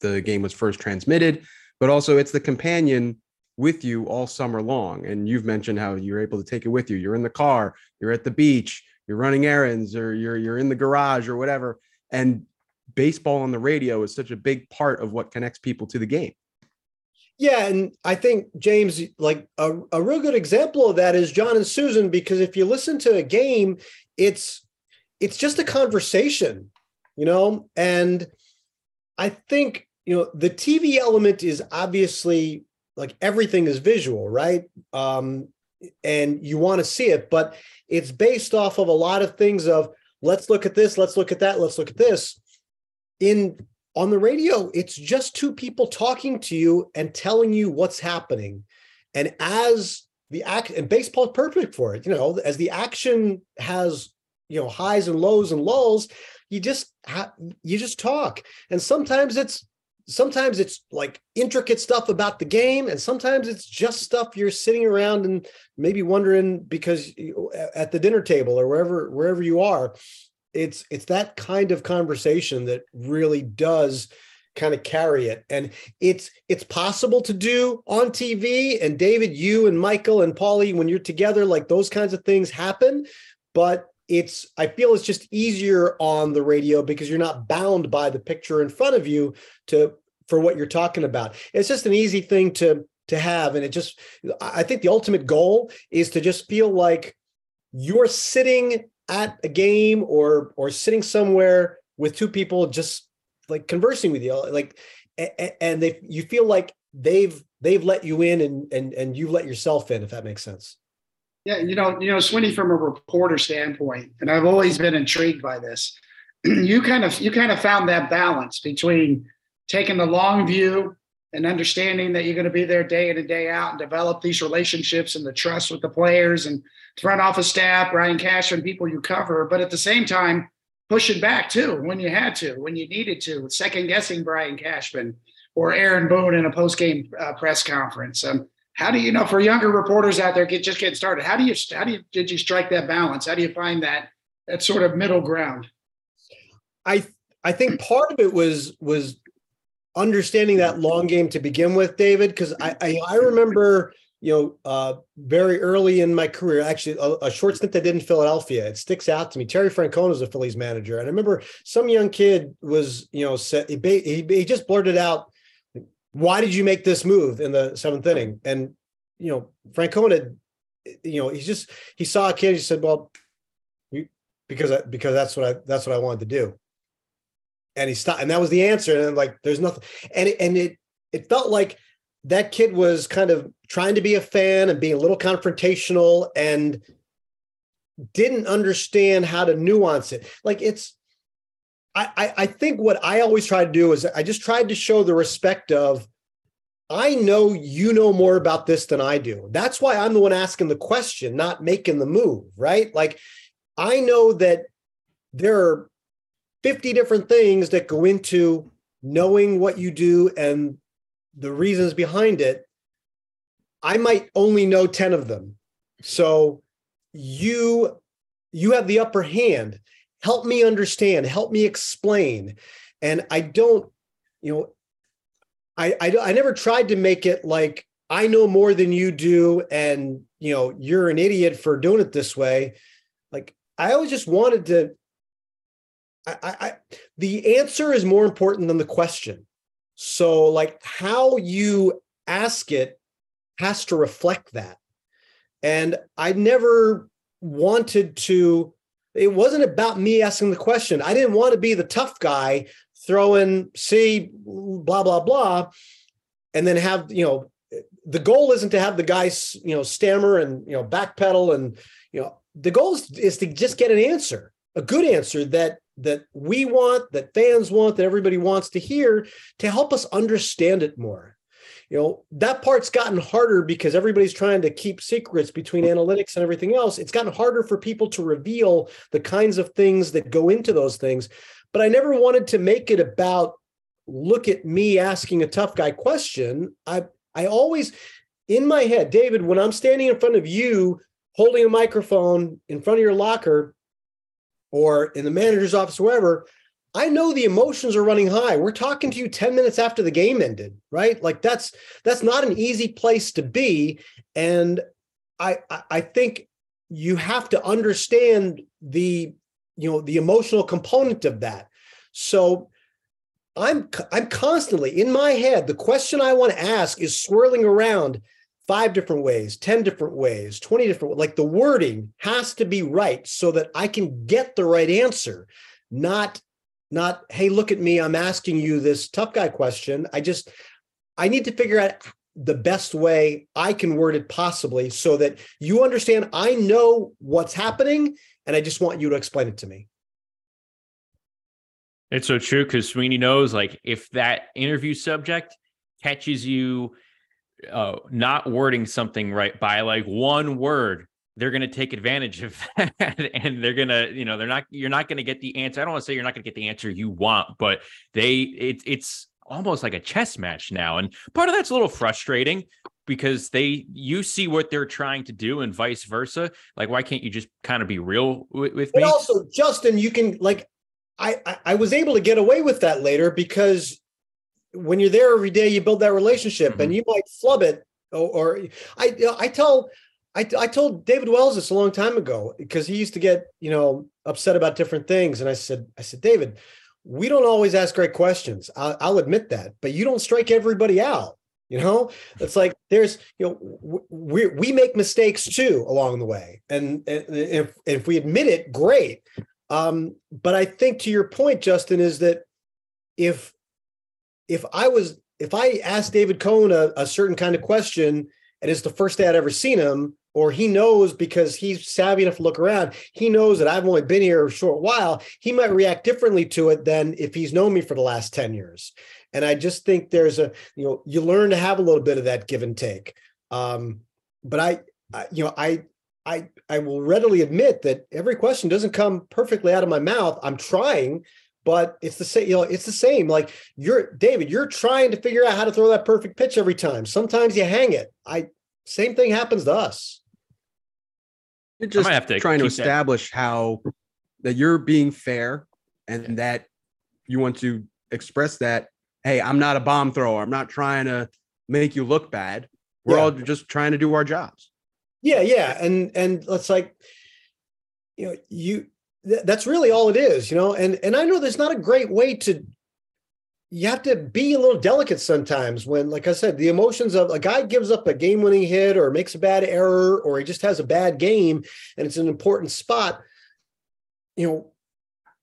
the game was first transmitted but also it's the companion with you all summer long. And you've mentioned how you're able to take it with you. You're in the car, you're at the beach, you're running errands, or you're you're in the garage or whatever. And baseball on the radio is such a big part of what connects people to the game. Yeah, and I think James, like a, a real good example of that is John and Suzyn, because if you listen to a game, it's it's just a conversation, you know, and I think you know the TV element is obviously like everything is visual, right? Um, and you want to see it, but it's based off of a lot of things of let's look at this, let's look at that, let's look at this. In on the radio, it's just two people talking to you and telling you what's happening. And as the act and baseball is perfect for it, you know, as the action has you know highs and lows and lulls, you just ha- you just talk. And sometimes it's sometimes it's like intricate stuff about the game and sometimes it's just stuff you're sitting around and maybe wondering because at the dinner table or wherever wherever you are. It's it's that kind of conversation that really does kind of carry it. And it's it's possible to do on tv and david you and michael and paulie when you're together like those kinds of things happen but it's i feel it's just easier on the radio because you're not bound by the picture in front of you to for what you're talking about. It's just an easy thing to to have and it just i think the ultimate goal is to just feel like you're sitting at a game or or sitting somewhere with two people just like conversing with you like and they you feel like they've they've let you in and and and you let yourself in if that makes sense yeah, you know, you know, Sweeny, from a reporter standpoint, and I've always been intrigued by this. you kind of you kind of found that balance between taking the long view and understanding that you're going to be there day in and day out and develop these relationships and the trust with the players and front office staff, Brian Cash and people you cover. But at the same time, pushing back too when you had to, when you needed to, second guessing Brian Cashman or Aaron Boone in a post game uh, press conference. Um, how do you know for younger reporters out there get just getting started? How do you how do you did you strike that balance? How do you find that that sort of middle ground? I I think part of it was was understanding that long game to begin with, David, because I, I, I remember you know uh, very early in my career, actually a, a, short stint I did in Philadelphia. It sticks out to me. Terry Francona was a Phillies manager, and I remember some young kid was you know said, he, he, he just blurted out, "Why did you make this move in the seventh inning?" And you know Francona, you know he's just he saw a kid. He said, "Well." you, because I, because that's what I that's what I wanted to do and he stopped and that was the answer and like there's nothing and it, and it it felt like that kid was kind of trying to be a fan and being a little confrontational and didn't understand how to nuance it like it's I, I think what I always try to do is I just tried to show the respect of I know you know more about this than I do. That's why I'm the one asking the question, not making the move, right? Like I know that there are 50 different things that go into knowing what you do and the reasons behind it. I might only know 10 of them. So you you have the upper hand. Help me understand, help me explain. And I don't, you know, I, I I never tried to make it like I know more than you do and you know you're an idiot for doing it this way. Like I always just wanted to I, I, the answer is more important than the question. So, like how you ask it has to reflect that. And I never wanted to, it wasn't about me asking the question. I didn't want to be the tough guy throwing, see, blah, blah, blah, and then have, you know, the goal isn't to have the guys, you know, stammer and, you know, backpedal and, you know, the goal is, is to just get an answer, a good answer that that we want, that fans want, that everybody wants to hear to help us understand it more. You know, that part's gotten harder because everybody's trying to keep secrets between mm-hmm. analytics and everything else. It's gotten harder for people to reveal the kinds of things that go into those things. But I never wanted to make it about look at me asking a tough guy question. I I always in my head, David, when I'm standing in front of you holding a microphone in front of your locker, or in the manager's office, wherever, I know the emotions are running high. We're talking to you 10 minutes after the game ended, right? Like that's that's not an easy place to be. And I I think you have to understand the you know the emotional component of that. So I'm I'm constantly in my head. The question I want to ask is swirling around five different ways, 10 different ways, 20 different like the wording has to be right so that I can get the right answer, not not hey look at me I'm asking you this tough guy question. I just I need to figure out the best way I can word it possibly so that you understand I know what's happening and I just want you to explain it to me. It's so true because Sweeny knows like if that interview subject catches you uh, not wording something right by like one word, they're going to take advantage of that and they're going to, you know, they're not, you're not going to get the answer. I don't want to say you're not going to get the answer you want, but they, it, it's almost like a chess match now. And part of that's a little frustrating because they, you see what they're trying to do and vice versa. Like, why can't you just kind of be real with, with me? But also, Justin, you can like, I, I, I was able to get away with that later because when you're there every day, you build that relationship, mm-hmm. and you might flub it. Or, or I, I tell, I, I told David Wells this a long time ago because he used to get, you know, upset about different things, and I said, I said, David, we don't always ask great questions. I'll, I'll admit that, but you don't strike everybody out. You know, it's like there's, you know, we we make mistakes too along the way, and, and if if we admit it, great. Um, but I think to your point, Justin, is that if if I was if I asked David Cone a, a, certain kind of question and it's the first day I'd ever seen him, or he knows because he's savvy enough to look around, he knows that I've only been here a short while, he might react differently to it than if he's known me for the last 10 years. And I just think there's a, you know, you learn to have a little bit of that give and take. Um, but I, I, you know, I, I, I will readily admit that every question doesn't come perfectly out of my mouth. I'm trying, but it's the same, you know, it's the same. Like you're David, you're trying to figure out how to throw that perfect pitch every time. Sometimes you hang it. I same thing happens to us. You're just to trying to keep that- establish how that you're being fair and that you want to express that, hey, I'm not a bomb thrower. I'm not trying to make you look bad. We're Yeah. all just trying to do our jobs. Yeah, yeah, and and let's like, you know, you th- that's really all it is, you know. And and I know there's not a great way to. You have to be a little delicate sometimes when, like I said, the emotions of a guy gives up a game-winning hit or makes a bad error or he just has a bad game and it's an important spot. You know,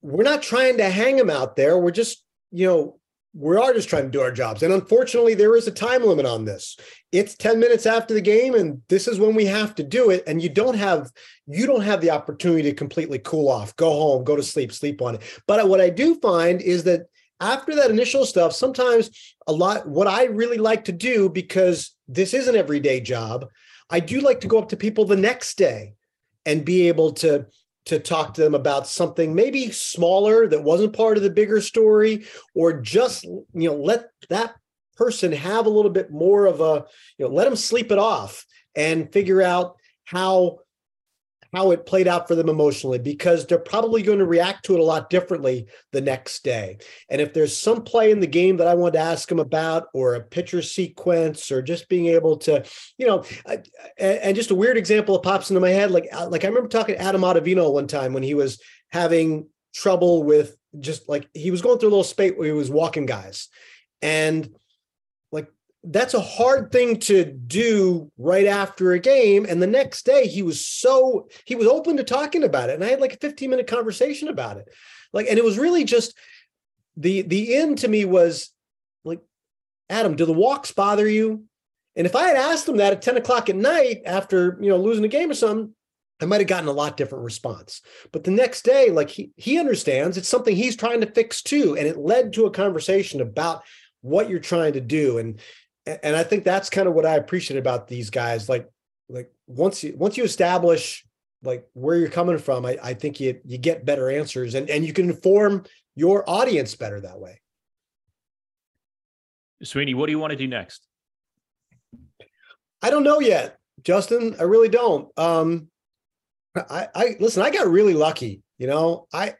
we're not trying to hang him out there. We're just, you know, we are just trying to do our jobs. And unfortunately, there is a time limit on this it's 10 minutes after the game and this is when we have to do it and you don't have you don't have the opportunity to completely cool off go home go to sleep sleep on it but what i do find is that after that initial stuff sometimes a lot what i really like to do because this is an everyday job i do like to go up to people the next day and be able to to talk to them about something maybe smaller that wasn't part of the bigger story or just you know let that person have a little bit more of a you know let them sleep it off and figure out how how it played out for them emotionally because they're probably going to react to it a lot differently the next day. And if there's some play in the game that i want to ask them about or a pitcher sequence or just being able to you know I- and, just a weird example that pops into my head like uh, like i remember talking to adam ottavino one time when he was having trouble with just like he was going through a little spate where he was walking guys. And that's a hard thing to do right after a game and the next day he was so he was open to talking about it and i had like a 15 minute conversation about it like and it was really just the the end to me was like adam do the walks bother you and if i had asked him that at 10 o'clock at night after you know losing a game or something I might have gotten a lot different response. But the next day, like he he understands it's something he's trying to fix too. And it led to a conversation about what you're trying to do. And and I think that's kind of what I appreciate about these guys. Like, like once you once you establish like where you're coming from, I, I think you you get better answers and, and you can inform your audience better that way. Sweeny, what do you want to do next? I don't know yet, Justin. I really don't. Um, I, I listen. I got really lucky. You know, I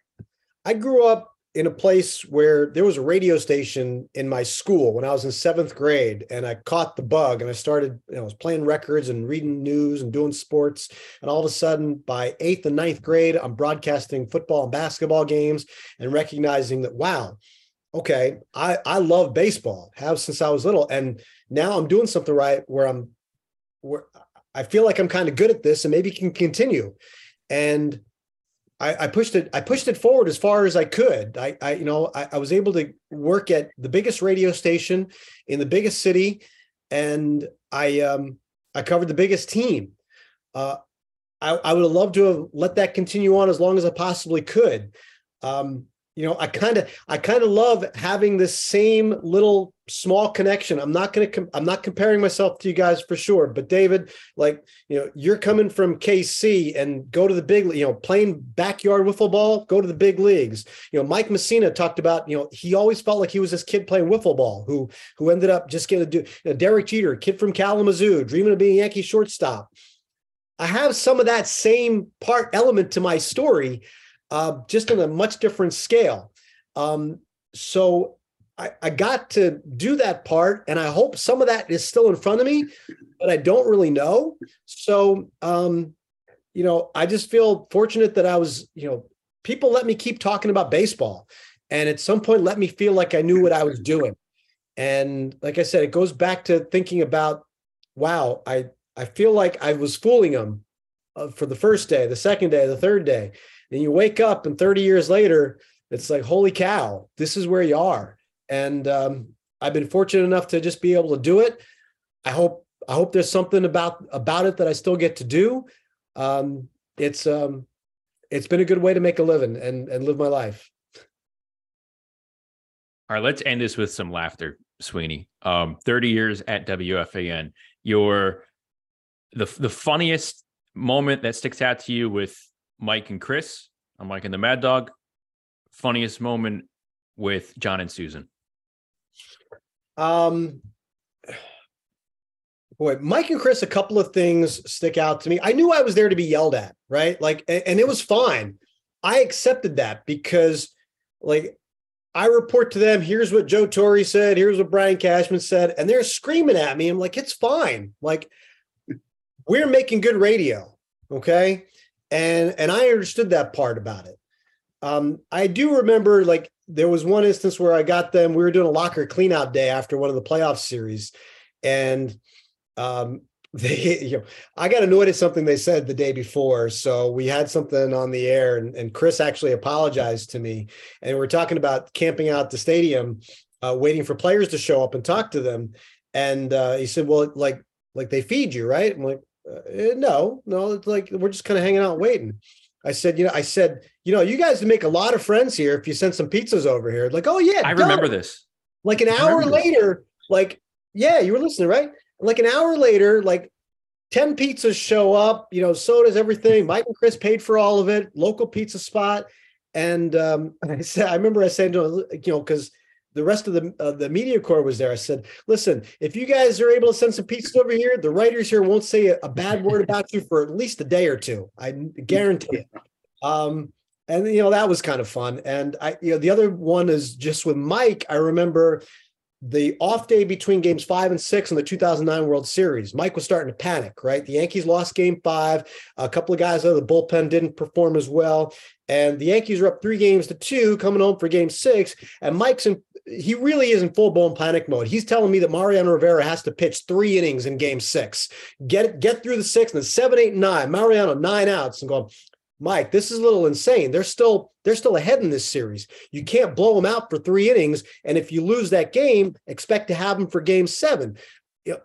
I grew up in a place where there was a radio station in my school when I was in seventh grade, and I caught the bug, and I started. You know, I was playing records and reading news and doing sports, and all of a sudden, by eighth and ninth grade, I'm broadcasting football and basketball games, and recognizing that wow, okay, I I love baseball, have since I was little, and now I'm doing something right where I'm where I feel like I'm kind of good at this and maybe can continue. And I, I pushed it, I pushed it forward as far as I could. I, I you know, I, I was able to work at the biggest radio station in the biggest city, and I um I covered the biggest team. Uh I, I would have loved to have let that continue on as long as I possibly could. Um, you know, I kind of I kind of love having this same little small connection. I'm not going to com- I'm not comparing myself to you guys for sure, but David, like, you know, you're coming from KC and go to the big, you know, playing backyard wiffle ball, go to the big leagues. You know, Mike Mussina talked about, you know, he always felt like he was this kid playing wiffle ball who who ended up just getting to do you know, Derek Jeter, kid from Kalamazoo, dreaming of being a Yankee shortstop. I have some of that same part element to my story, uh, just on a much different scale. Um, so I, I got to do that part, and I hope some of that is still in front of me, but I don't really know. So, um, you know, I just feel fortunate that I was, you know, people let me keep talking about baseball, and at some point, let me feel like I knew what I was doing. And like I said, it goes back to thinking about, wow, I I feel like I was fooling them uh, for the first day, the second day, the third day. And you wake up, and 30 years later, it's like, holy cow, this is where you are. And um, I've been fortunate enough to just be able to do it. I hope I hope there's something about about it that I still get to do. Um, it's um, it's been a good way to make a living and and live my life. All right, let's end this with some laughter, Sweeny. Um, 30 years at WFAN. Your the the funniest moment that sticks out to you with Mike and Chris, I'm Mike and the Mad Dog. Funniest moment with John and Suzyn. Um, boy, Mike and Chris, a couple of things stick out to me. I knew I was there to be yelled at, right? Like, and, it was fine. I accepted that because, like, I report to them, here's what Joe Torre said, here's what Brian Cashman said, and they're screaming at me. I'm like, it's fine. Like, we're making good radio. Okay. And and I understood that part about it. Um, I do remember like there was one instance where I got them, we were doing a locker cleanout day after one of the playoff series. And um, they, you know, I got annoyed at something they said the day before. So we had something on the air, and, and Chris actually apologized to me. And we are talking about camping out the stadium, uh, waiting for players to show up and talk to them. And uh, he said, "Well, like, like they feed you, right?" I'm like, uh, "No, no, it's like we're just kind of hanging out waiting." I said, you know, I said, you know, you guys make a lot of friends here if you sent some pizzas over here. Like, oh yeah, I done. remember this. Like an hour later, like, yeah, you were listening, right? Like an hour later, like 10 pizzas show up, you know, sodas, everything. Mike and Chris paid for all of it, local pizza spot. And um, I said, I remember I said to him, you know, because the rest of the uh, the media corps was there. I said, listen, if you guys are able to send some pizzas over here, the writers here won't say a, a bad word about you for at least a day or two. I guarantee it. Um, and you know that was kind of fun. And I, you know, the other one is just with Mike. I remember the off day between games five and six in the 2009 World Series, Mike was starting to panic, right? The Yankees lost game five. A couple of guys out of the bullpen didn't perform as well. And the Yankees are up three games to two coming home for game six. And Mike's in, he really is in full blown panic mode. He's telling me that Mariano Rivera has to pitch three innings in game six, get, get through the six and then seven, eight, nine. Mariano, nine outs and going, Mike, this is a little insane. They're still they're still ahead in this series. You can't blow them out for three innings, and if you lose that game, expect to have them for game seven.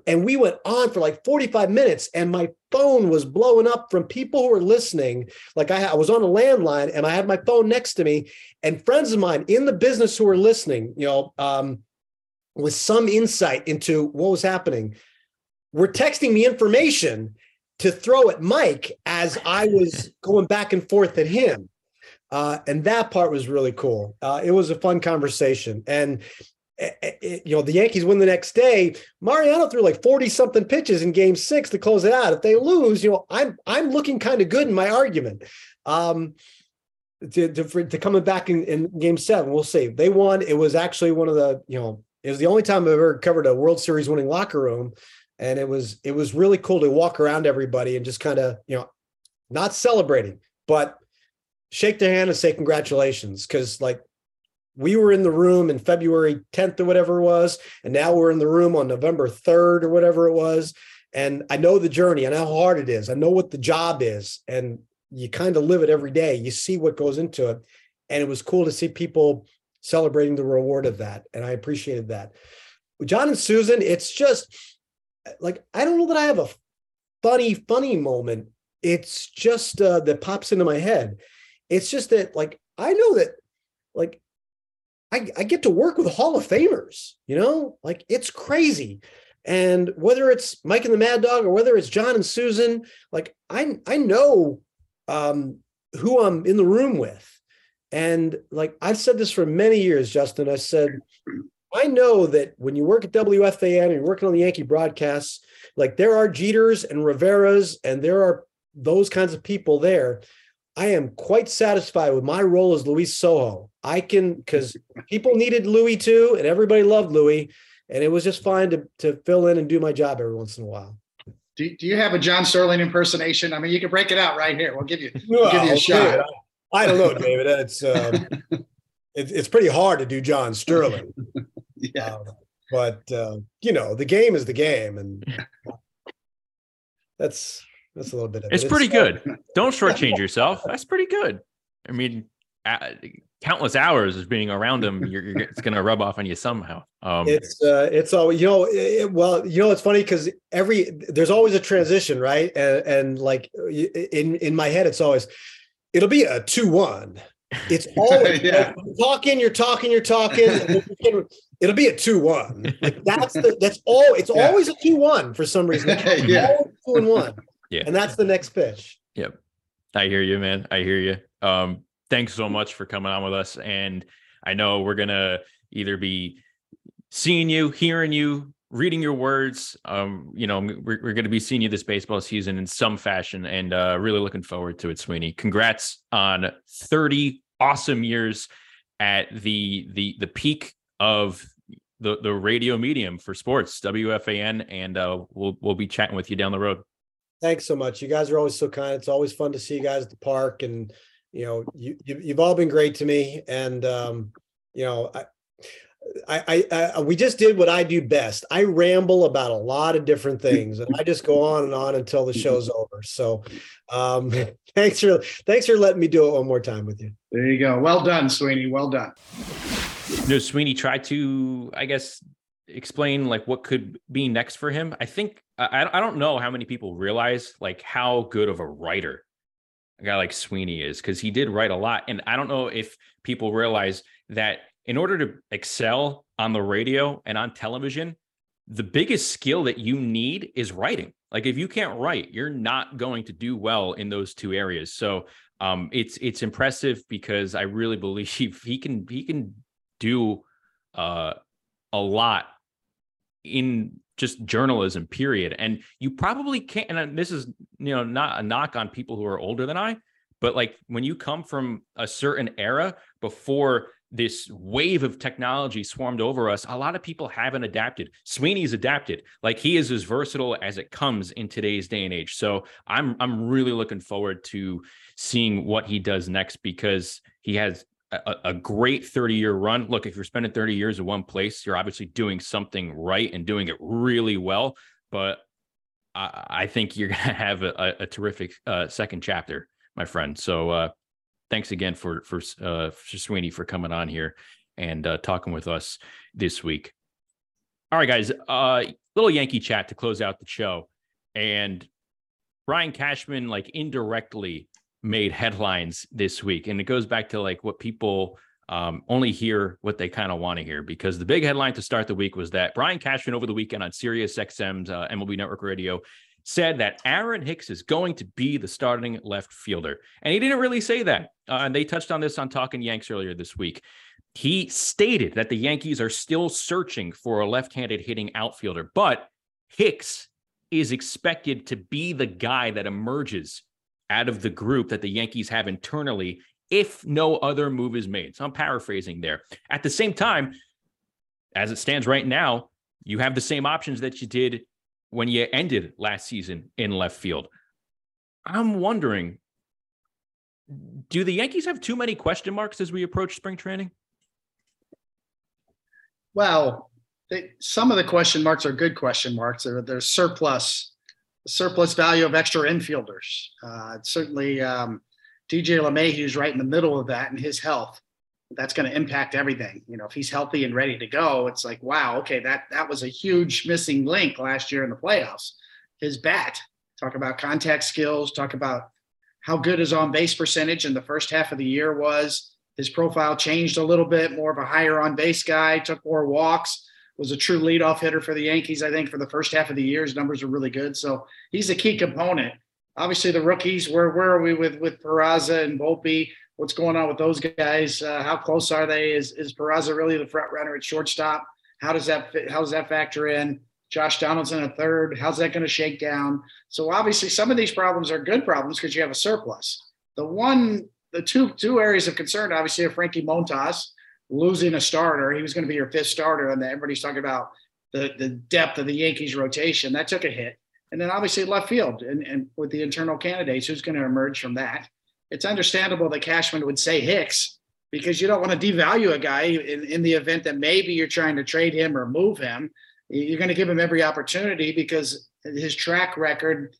And we went on for like 45 minutes, and my phone was blowing up from people who were listening. Like I, I was on a landline, and I had my phone next to me, and friends of mine in the business who were listening, you know, um, with some insight into what was happening, were texting me information to throw at Mike as I was going back and forth at him. Uh, and that part was really cool. Uh, it was a fun conversation. And, eh, eh, eh, you know, the Yankees win the next day. Mariano threw like 40 something pitches in game six to close it out. If they lose, you know, I'm, I'm looking kind of good in my argument. Um, to, to, for, to coming back in, in game seven, we'll see. They won. It was actually one of the, you know, it was the only time I've ever covered a World Series winning locker room and it was it was really cool to walk around everybody and just kind of you know not celebrating but shake their hand and say congratulations because like we were in the room in february 10th or whatever it was and now we're in the room on november 3rd or whatever it was and i know the journey and how hard it is i know what the job is and you kind of live it every day you see what goes into it and it was cool to see people celebrating the reward of that and i appreciated that john and suzyn it's just like I don't know that I have a funny, funny moment. It's just uh, that pops into my head. It's just that like I know that like I, I get to work with Hall of Famers, you know, like it's crazy. And whether it's Mike and the Mad Dog or whether it's John and Suzyn, like I I know um, who I'm in the room with. And like I've said this for many years, Justin. I said I know that when you work at WFAN and you're working on the Yankee broadcasts, like there are Jeters and Riveras and there are those kinds of people there. I am quite satisfied with my role as Luis Sojo. I can because people needed Louis too, and everybody loved Louis, and it was just fine to to fill in and do my job every once in a while. Do, do you have a John Sterling impersonation? I mean, you can break it out right here. We'll give you we'll give you a shot. I don't know, David. It's um, it, it's pretty hard to do John Sterling. yeah. Um, but uh, you know, the game is the game, and that's that's a little bit of it's it. pretty it's, good. Uh, Don't shortchange yourself. That's pretty good. I mean, uh, countless hours of being around them, you're, you're it's going to rub off on you somehow. Um, it's uh, it's all you know. It, well, you know, it's funny because every there's always a transition, right? And, and like in in my head, it's always it'll be a two one It's always Yeah. like, you're talking, you're talking, you're talking. and then you can- It'll be a two-one. Like that's the that's all. It's Yeah. always a two-one for some reason. Yeah. two and one. Yeah. and that's the next pitch. Yep, I hear you, man. I hear you. Um, thanks so much for coming on with us. And I know we're gonna either be seeing you, hearing you, reading your words. Um, you know, we're, we're gonna be seeing you this baseball season in some fashion, and uh, really looking forward to it, Sweeny. Congrats on 30 awesome years at the the the peak of the the radio medium for sports, WFAN, and uh, we'll we'll be chatting with you down the road. Thanks so much. You guys are always so kind. It's always fun to see you guys at the park, and you know, you, you you've all been great to me. And um, you know, I, I, I, I, we just did what I do best. I ramble about a lot of different things, and I just go on and on until the show's over. So, um, thanks for thanks for letting me do it one more time with you. There you go. Well done, Sweeny. Well done. no sweeny tried to i guess explain like what could be next for him i think i, I don't know how many people realize like how good of a writer a guy like sweeny is because he did write a lot and i don't know if people realize that in order to excel on the radio and on television the biggest skill that you need is writing. Like if you can't write you're not going to do well in those two areas. So um it's it's impressive because i really believe he can he can do uh, a lot in just journalism period. And you probably can't and uh, this is you know not a knock on people who are older than i but like when you come from a certain era before this wave of technology swarmed over us a lot of people haven't adapted. Sweeny's adapted. Like he is as versatile as it comes in today's day and age. So i'm i'm really looking forward to seeing what he does next because he has a, a great 30 year run. Look, if you're spending 30 years in one place, you're obviously doing something right and doing it really well. But I, I think you're going to have a, a terrific uh, second chapter, my friend. So uh, thanks again for for uh, for Sweeny for coming on here and uh, talking with us this week. All right, guys, uh, little Yankee chat to close out the show, and Brian Cashman like indirectly made headlines this week and it goes back to like what people um, only hear what they kind of want to hear because the big headline to start the week was that Brian Cashman over the weekend on Sirius XM's uh, MLB Network Radio said that Aaron Hicks is going to be the starting left fielder. And he didn't really say that. Uh, and they touched on this on Talking Yanks earlier this week. He stated that the Yankees are still searching for a left handed hitting outfielder, but Hicks is expected to be the guy that emerges out of the group that the Yankees have internally if no other move is made. So I'm paraphrasing there. At the same time, as it stands right now, you have the same options that you did when you ended last season in left field. I'm wondering do the Yankees have too many question marks as we approach spring training? Well, they, some of the question marks are good question marks. They're, they're surplus surplus value of extra infielders. Uh, certainly, um, DJ is right in the middle of that, and his health that's going to impact everything. You know, if he's healthy and ready to go, it's like, wow, okay, that that was a huge missing link last year in the playoffs. His bat. Talk about contact skills. Talk about how good his on base percentage in the first half of the year was. His profile changed a little bit, more of a higher on base guy. Took more walks was a true leadoff hitter for the Yankees. I think for the first half of the year, his numbers are really good. So he's a key component. Obviously, the rookies. Where where are we with with Peraza and Volpe? What's going on with those guys? Uh, how close are they? Is is Peraza really the front runner at shortstop? How does that fit, how does that factor in? Josh Donaldson a third. How's that going to shake down? So obviously, some of these problems are good problems because you have a surplus. The one, the two two areas of concern, obviously, are Frankie Montas losing a starter. He was going to be your fifth starter, and everybody's talking about the the depth of the Yankees rotation. That took a hit. And then obviously left field and, and with the internal candidates, who's going to emerge from that? It's understandable that Cashman would say Hicks because you don't want to devalue a guy in, in the event that maybe you're trying to trade him or move him. You're going to give him every opportunity because his track record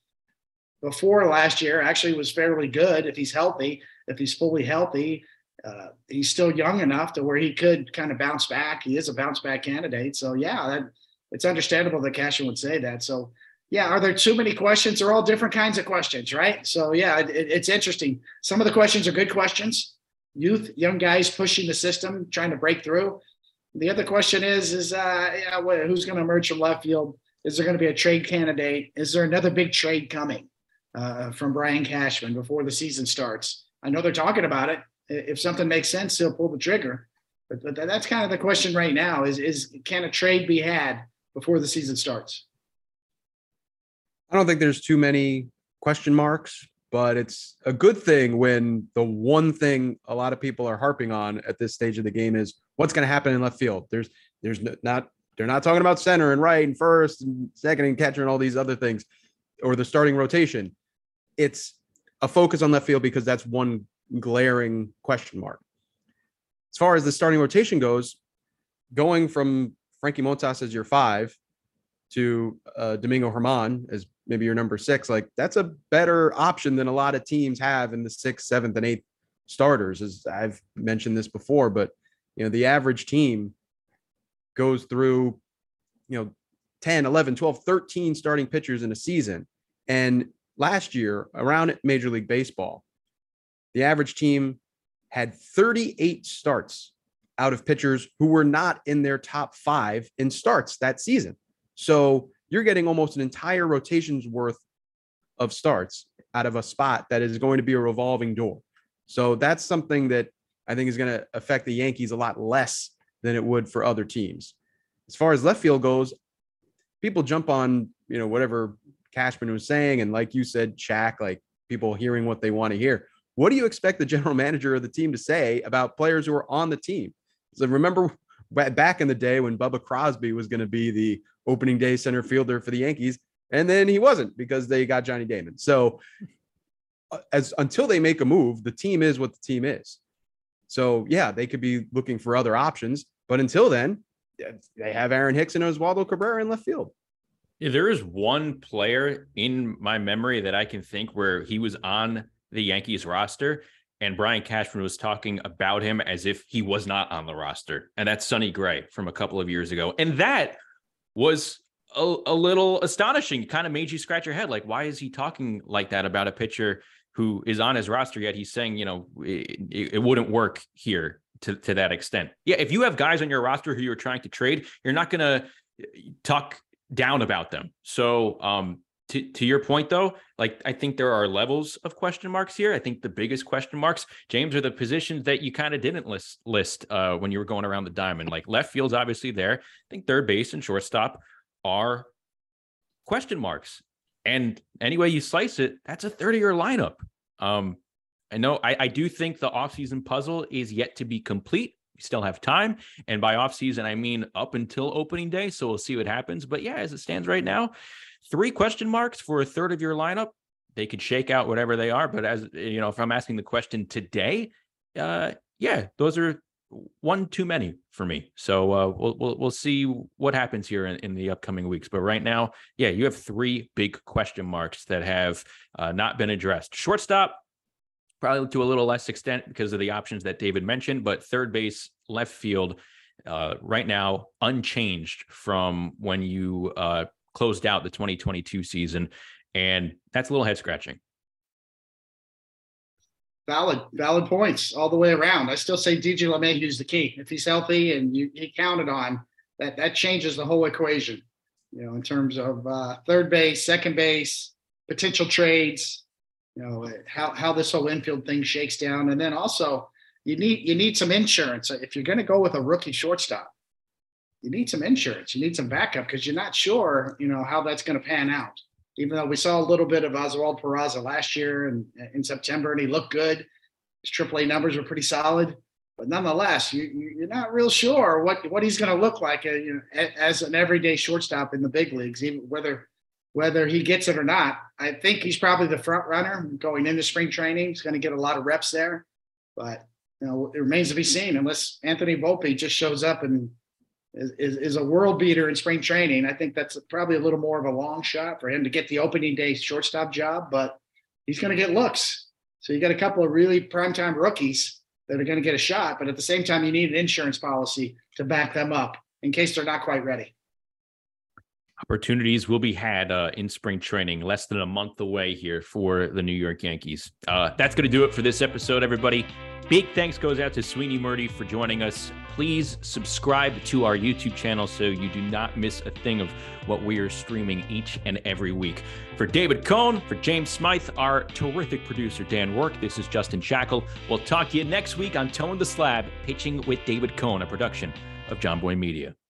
before last year actually was fairly good if he's healthy, if he's fully healthy. Uh, he's still young enough to where he could kind of bounce back. He is a bounce back candidate. So yeah, that, it's understandable that Cashman would say that. So yeah, are there too many questions? They're all different kinds of questions, right? So yeah, it, it's interesting. Some of the questions are good questions. youth, young guys pushing the system, trying to break through. The other question is, is uh, yeah, who's going to emerge from left field? Is there going to be a trade candidate? Is there another big trade coming uh, from Brian Cashman before the season starts? I know they're talking about it. If something makes sense, he'll pull the trigger. But, but that's kind of the question right now: is is can a trade be had before the season starts? I don't think there's too many question marks, but it's a good thing when the one thing a lot of people are harping on at this stage of the game is what's going to happen in left field. There's there's not they're not talking about center and right and first and second and catcher and all these other things or the starting rotation. It's a focus on left field because that's one glaring question mark. As far as the starting rotation goes, going from Frankie Montas as your five to uh, Domingo Germán as maybe your number six, like that's a better option than a lot of teams have in the sixth, seventh, and eighth starters. As I've mentioned this before, but you know, the average team goes through, you know, 10, 11, 12, 13 starting pitchers in a season. And last year, around Major League Baseball, the average team had 38 starts out of pitchers who were not in their top five in starts that season. So you're getting almost an entire rotation's worth of starts out of a spot that is going to be a revolving door. So that's something that I think is going to affect the Yankees a lot less than it would for other teams. As far as left field goes, people jump on, you know, whatever Cashman was saying. And like you said, Shaq, like people hearing what they want to hear. What do you expect the general manager of the team to say about players who are on the team? So remember back in the day when Bubba Crosby was going to be the opening day center fielder for the Yankees, and then he wasn't because they got Johnny Damon. So uh, as until they make a move, the team is what the team is. So yeah, they could be looking for other options, but until then, they have Aaron Hicks and Oswaldo Cabrera in left field. Yeah, there is one player in my memory that I can think where he was on the Yankees roster and Brian Cashman was talking about him as if he was not on the roster. And that's Sonny Gray from a couple of years ago. And that was a, a little astonishing. Kind of made you scratch your head. Like, why is he talking like that about a pitcher who is on his roster yet? He's saying, you know, it, it wouldn't work here to, to that extent. Yeah. If you have guys on your roster who you're trying to trade, you're not going to talk down about them. So, um, to, to your point though, like I think there are levels of question marks here. I think the biggest question marks, James, are the positions that you kind of didn't list list uh, when you were going around the diamond. Like left field's obviously there. I think third base and shortstop are question marks. And any way you slice it, that's a 30-year lineup. Um, I know I, I do think the offseason puzzle is yet to be complete. We still have time. And by offseason, I mean up until opening day. So we'll see what happens. But yeah, as it stands right now, three question marks for a third of your lineup. They could shake out whatever they are. But as you know, if I'm asking the question today, uh, yeah, those are one too many for me. So uh, we'll, we'll we'll see what happens here in, in, the upcoming weeks. But right now, yeah, you have three big question marks that have uh, not been addressed. Shortstop, probably to a little less extent because of the options that David mentioned. But third base, left field, uh, right now unchanged from when you uh, closed out the 2022 season. And that's a little head scratching. Valid, valid points all the way around. I still say DJ LeMahieu's the key. If he's healthy and you he counted on, that that changes the whole equation. You know, in terms of uh, third base, second base, potential trades. You know how how this whole infield thing shakes down, and then also you need you need some insurance if you're going to go with a rookie shortstop you need some insurance. You need some backup because you're not sure, you know, how that's going to pan out. Even though we saw a little bit of Oswald Peraza last year and in September, and he looked good. His AAA numbers were pretty solid, but nonetheless, you, you're not real sure what what he's going to look like, uh, you know, as an everyday shortstop in the big leagues, even whether whether he gets it or not. I think he's probably the front runner going into spring training. He's going to get a lot of reps there, but you know, it remains to be seen unless Anthony Volpe just shows up and is, is, a world beater in spring training. I think that's probably a little more of a long shot for him to get the opening day shortstop job, but he's going to get looks. So you got a couple of really primetime rookies that are going to get a shot, but at the same time, you need an insurance policy to back them up in case they're not quite ready. Opportunities will be had uh, in spring training, less than a month away here for the New York Yankees. Uh, that's going to do it for this episode, everybody. Big thanks goes out to Sweeny Murti for joining us. Please subscribe to our YouTube channel so you do not miss a thing of what we are streaming each and every week. For David Cone, for James Smythe, our terrific producer Dan Work, this is Justin Shackil. We'll talk to you next week on Toeing the Slab, pitching with David Cone, a production of Jomboy Media.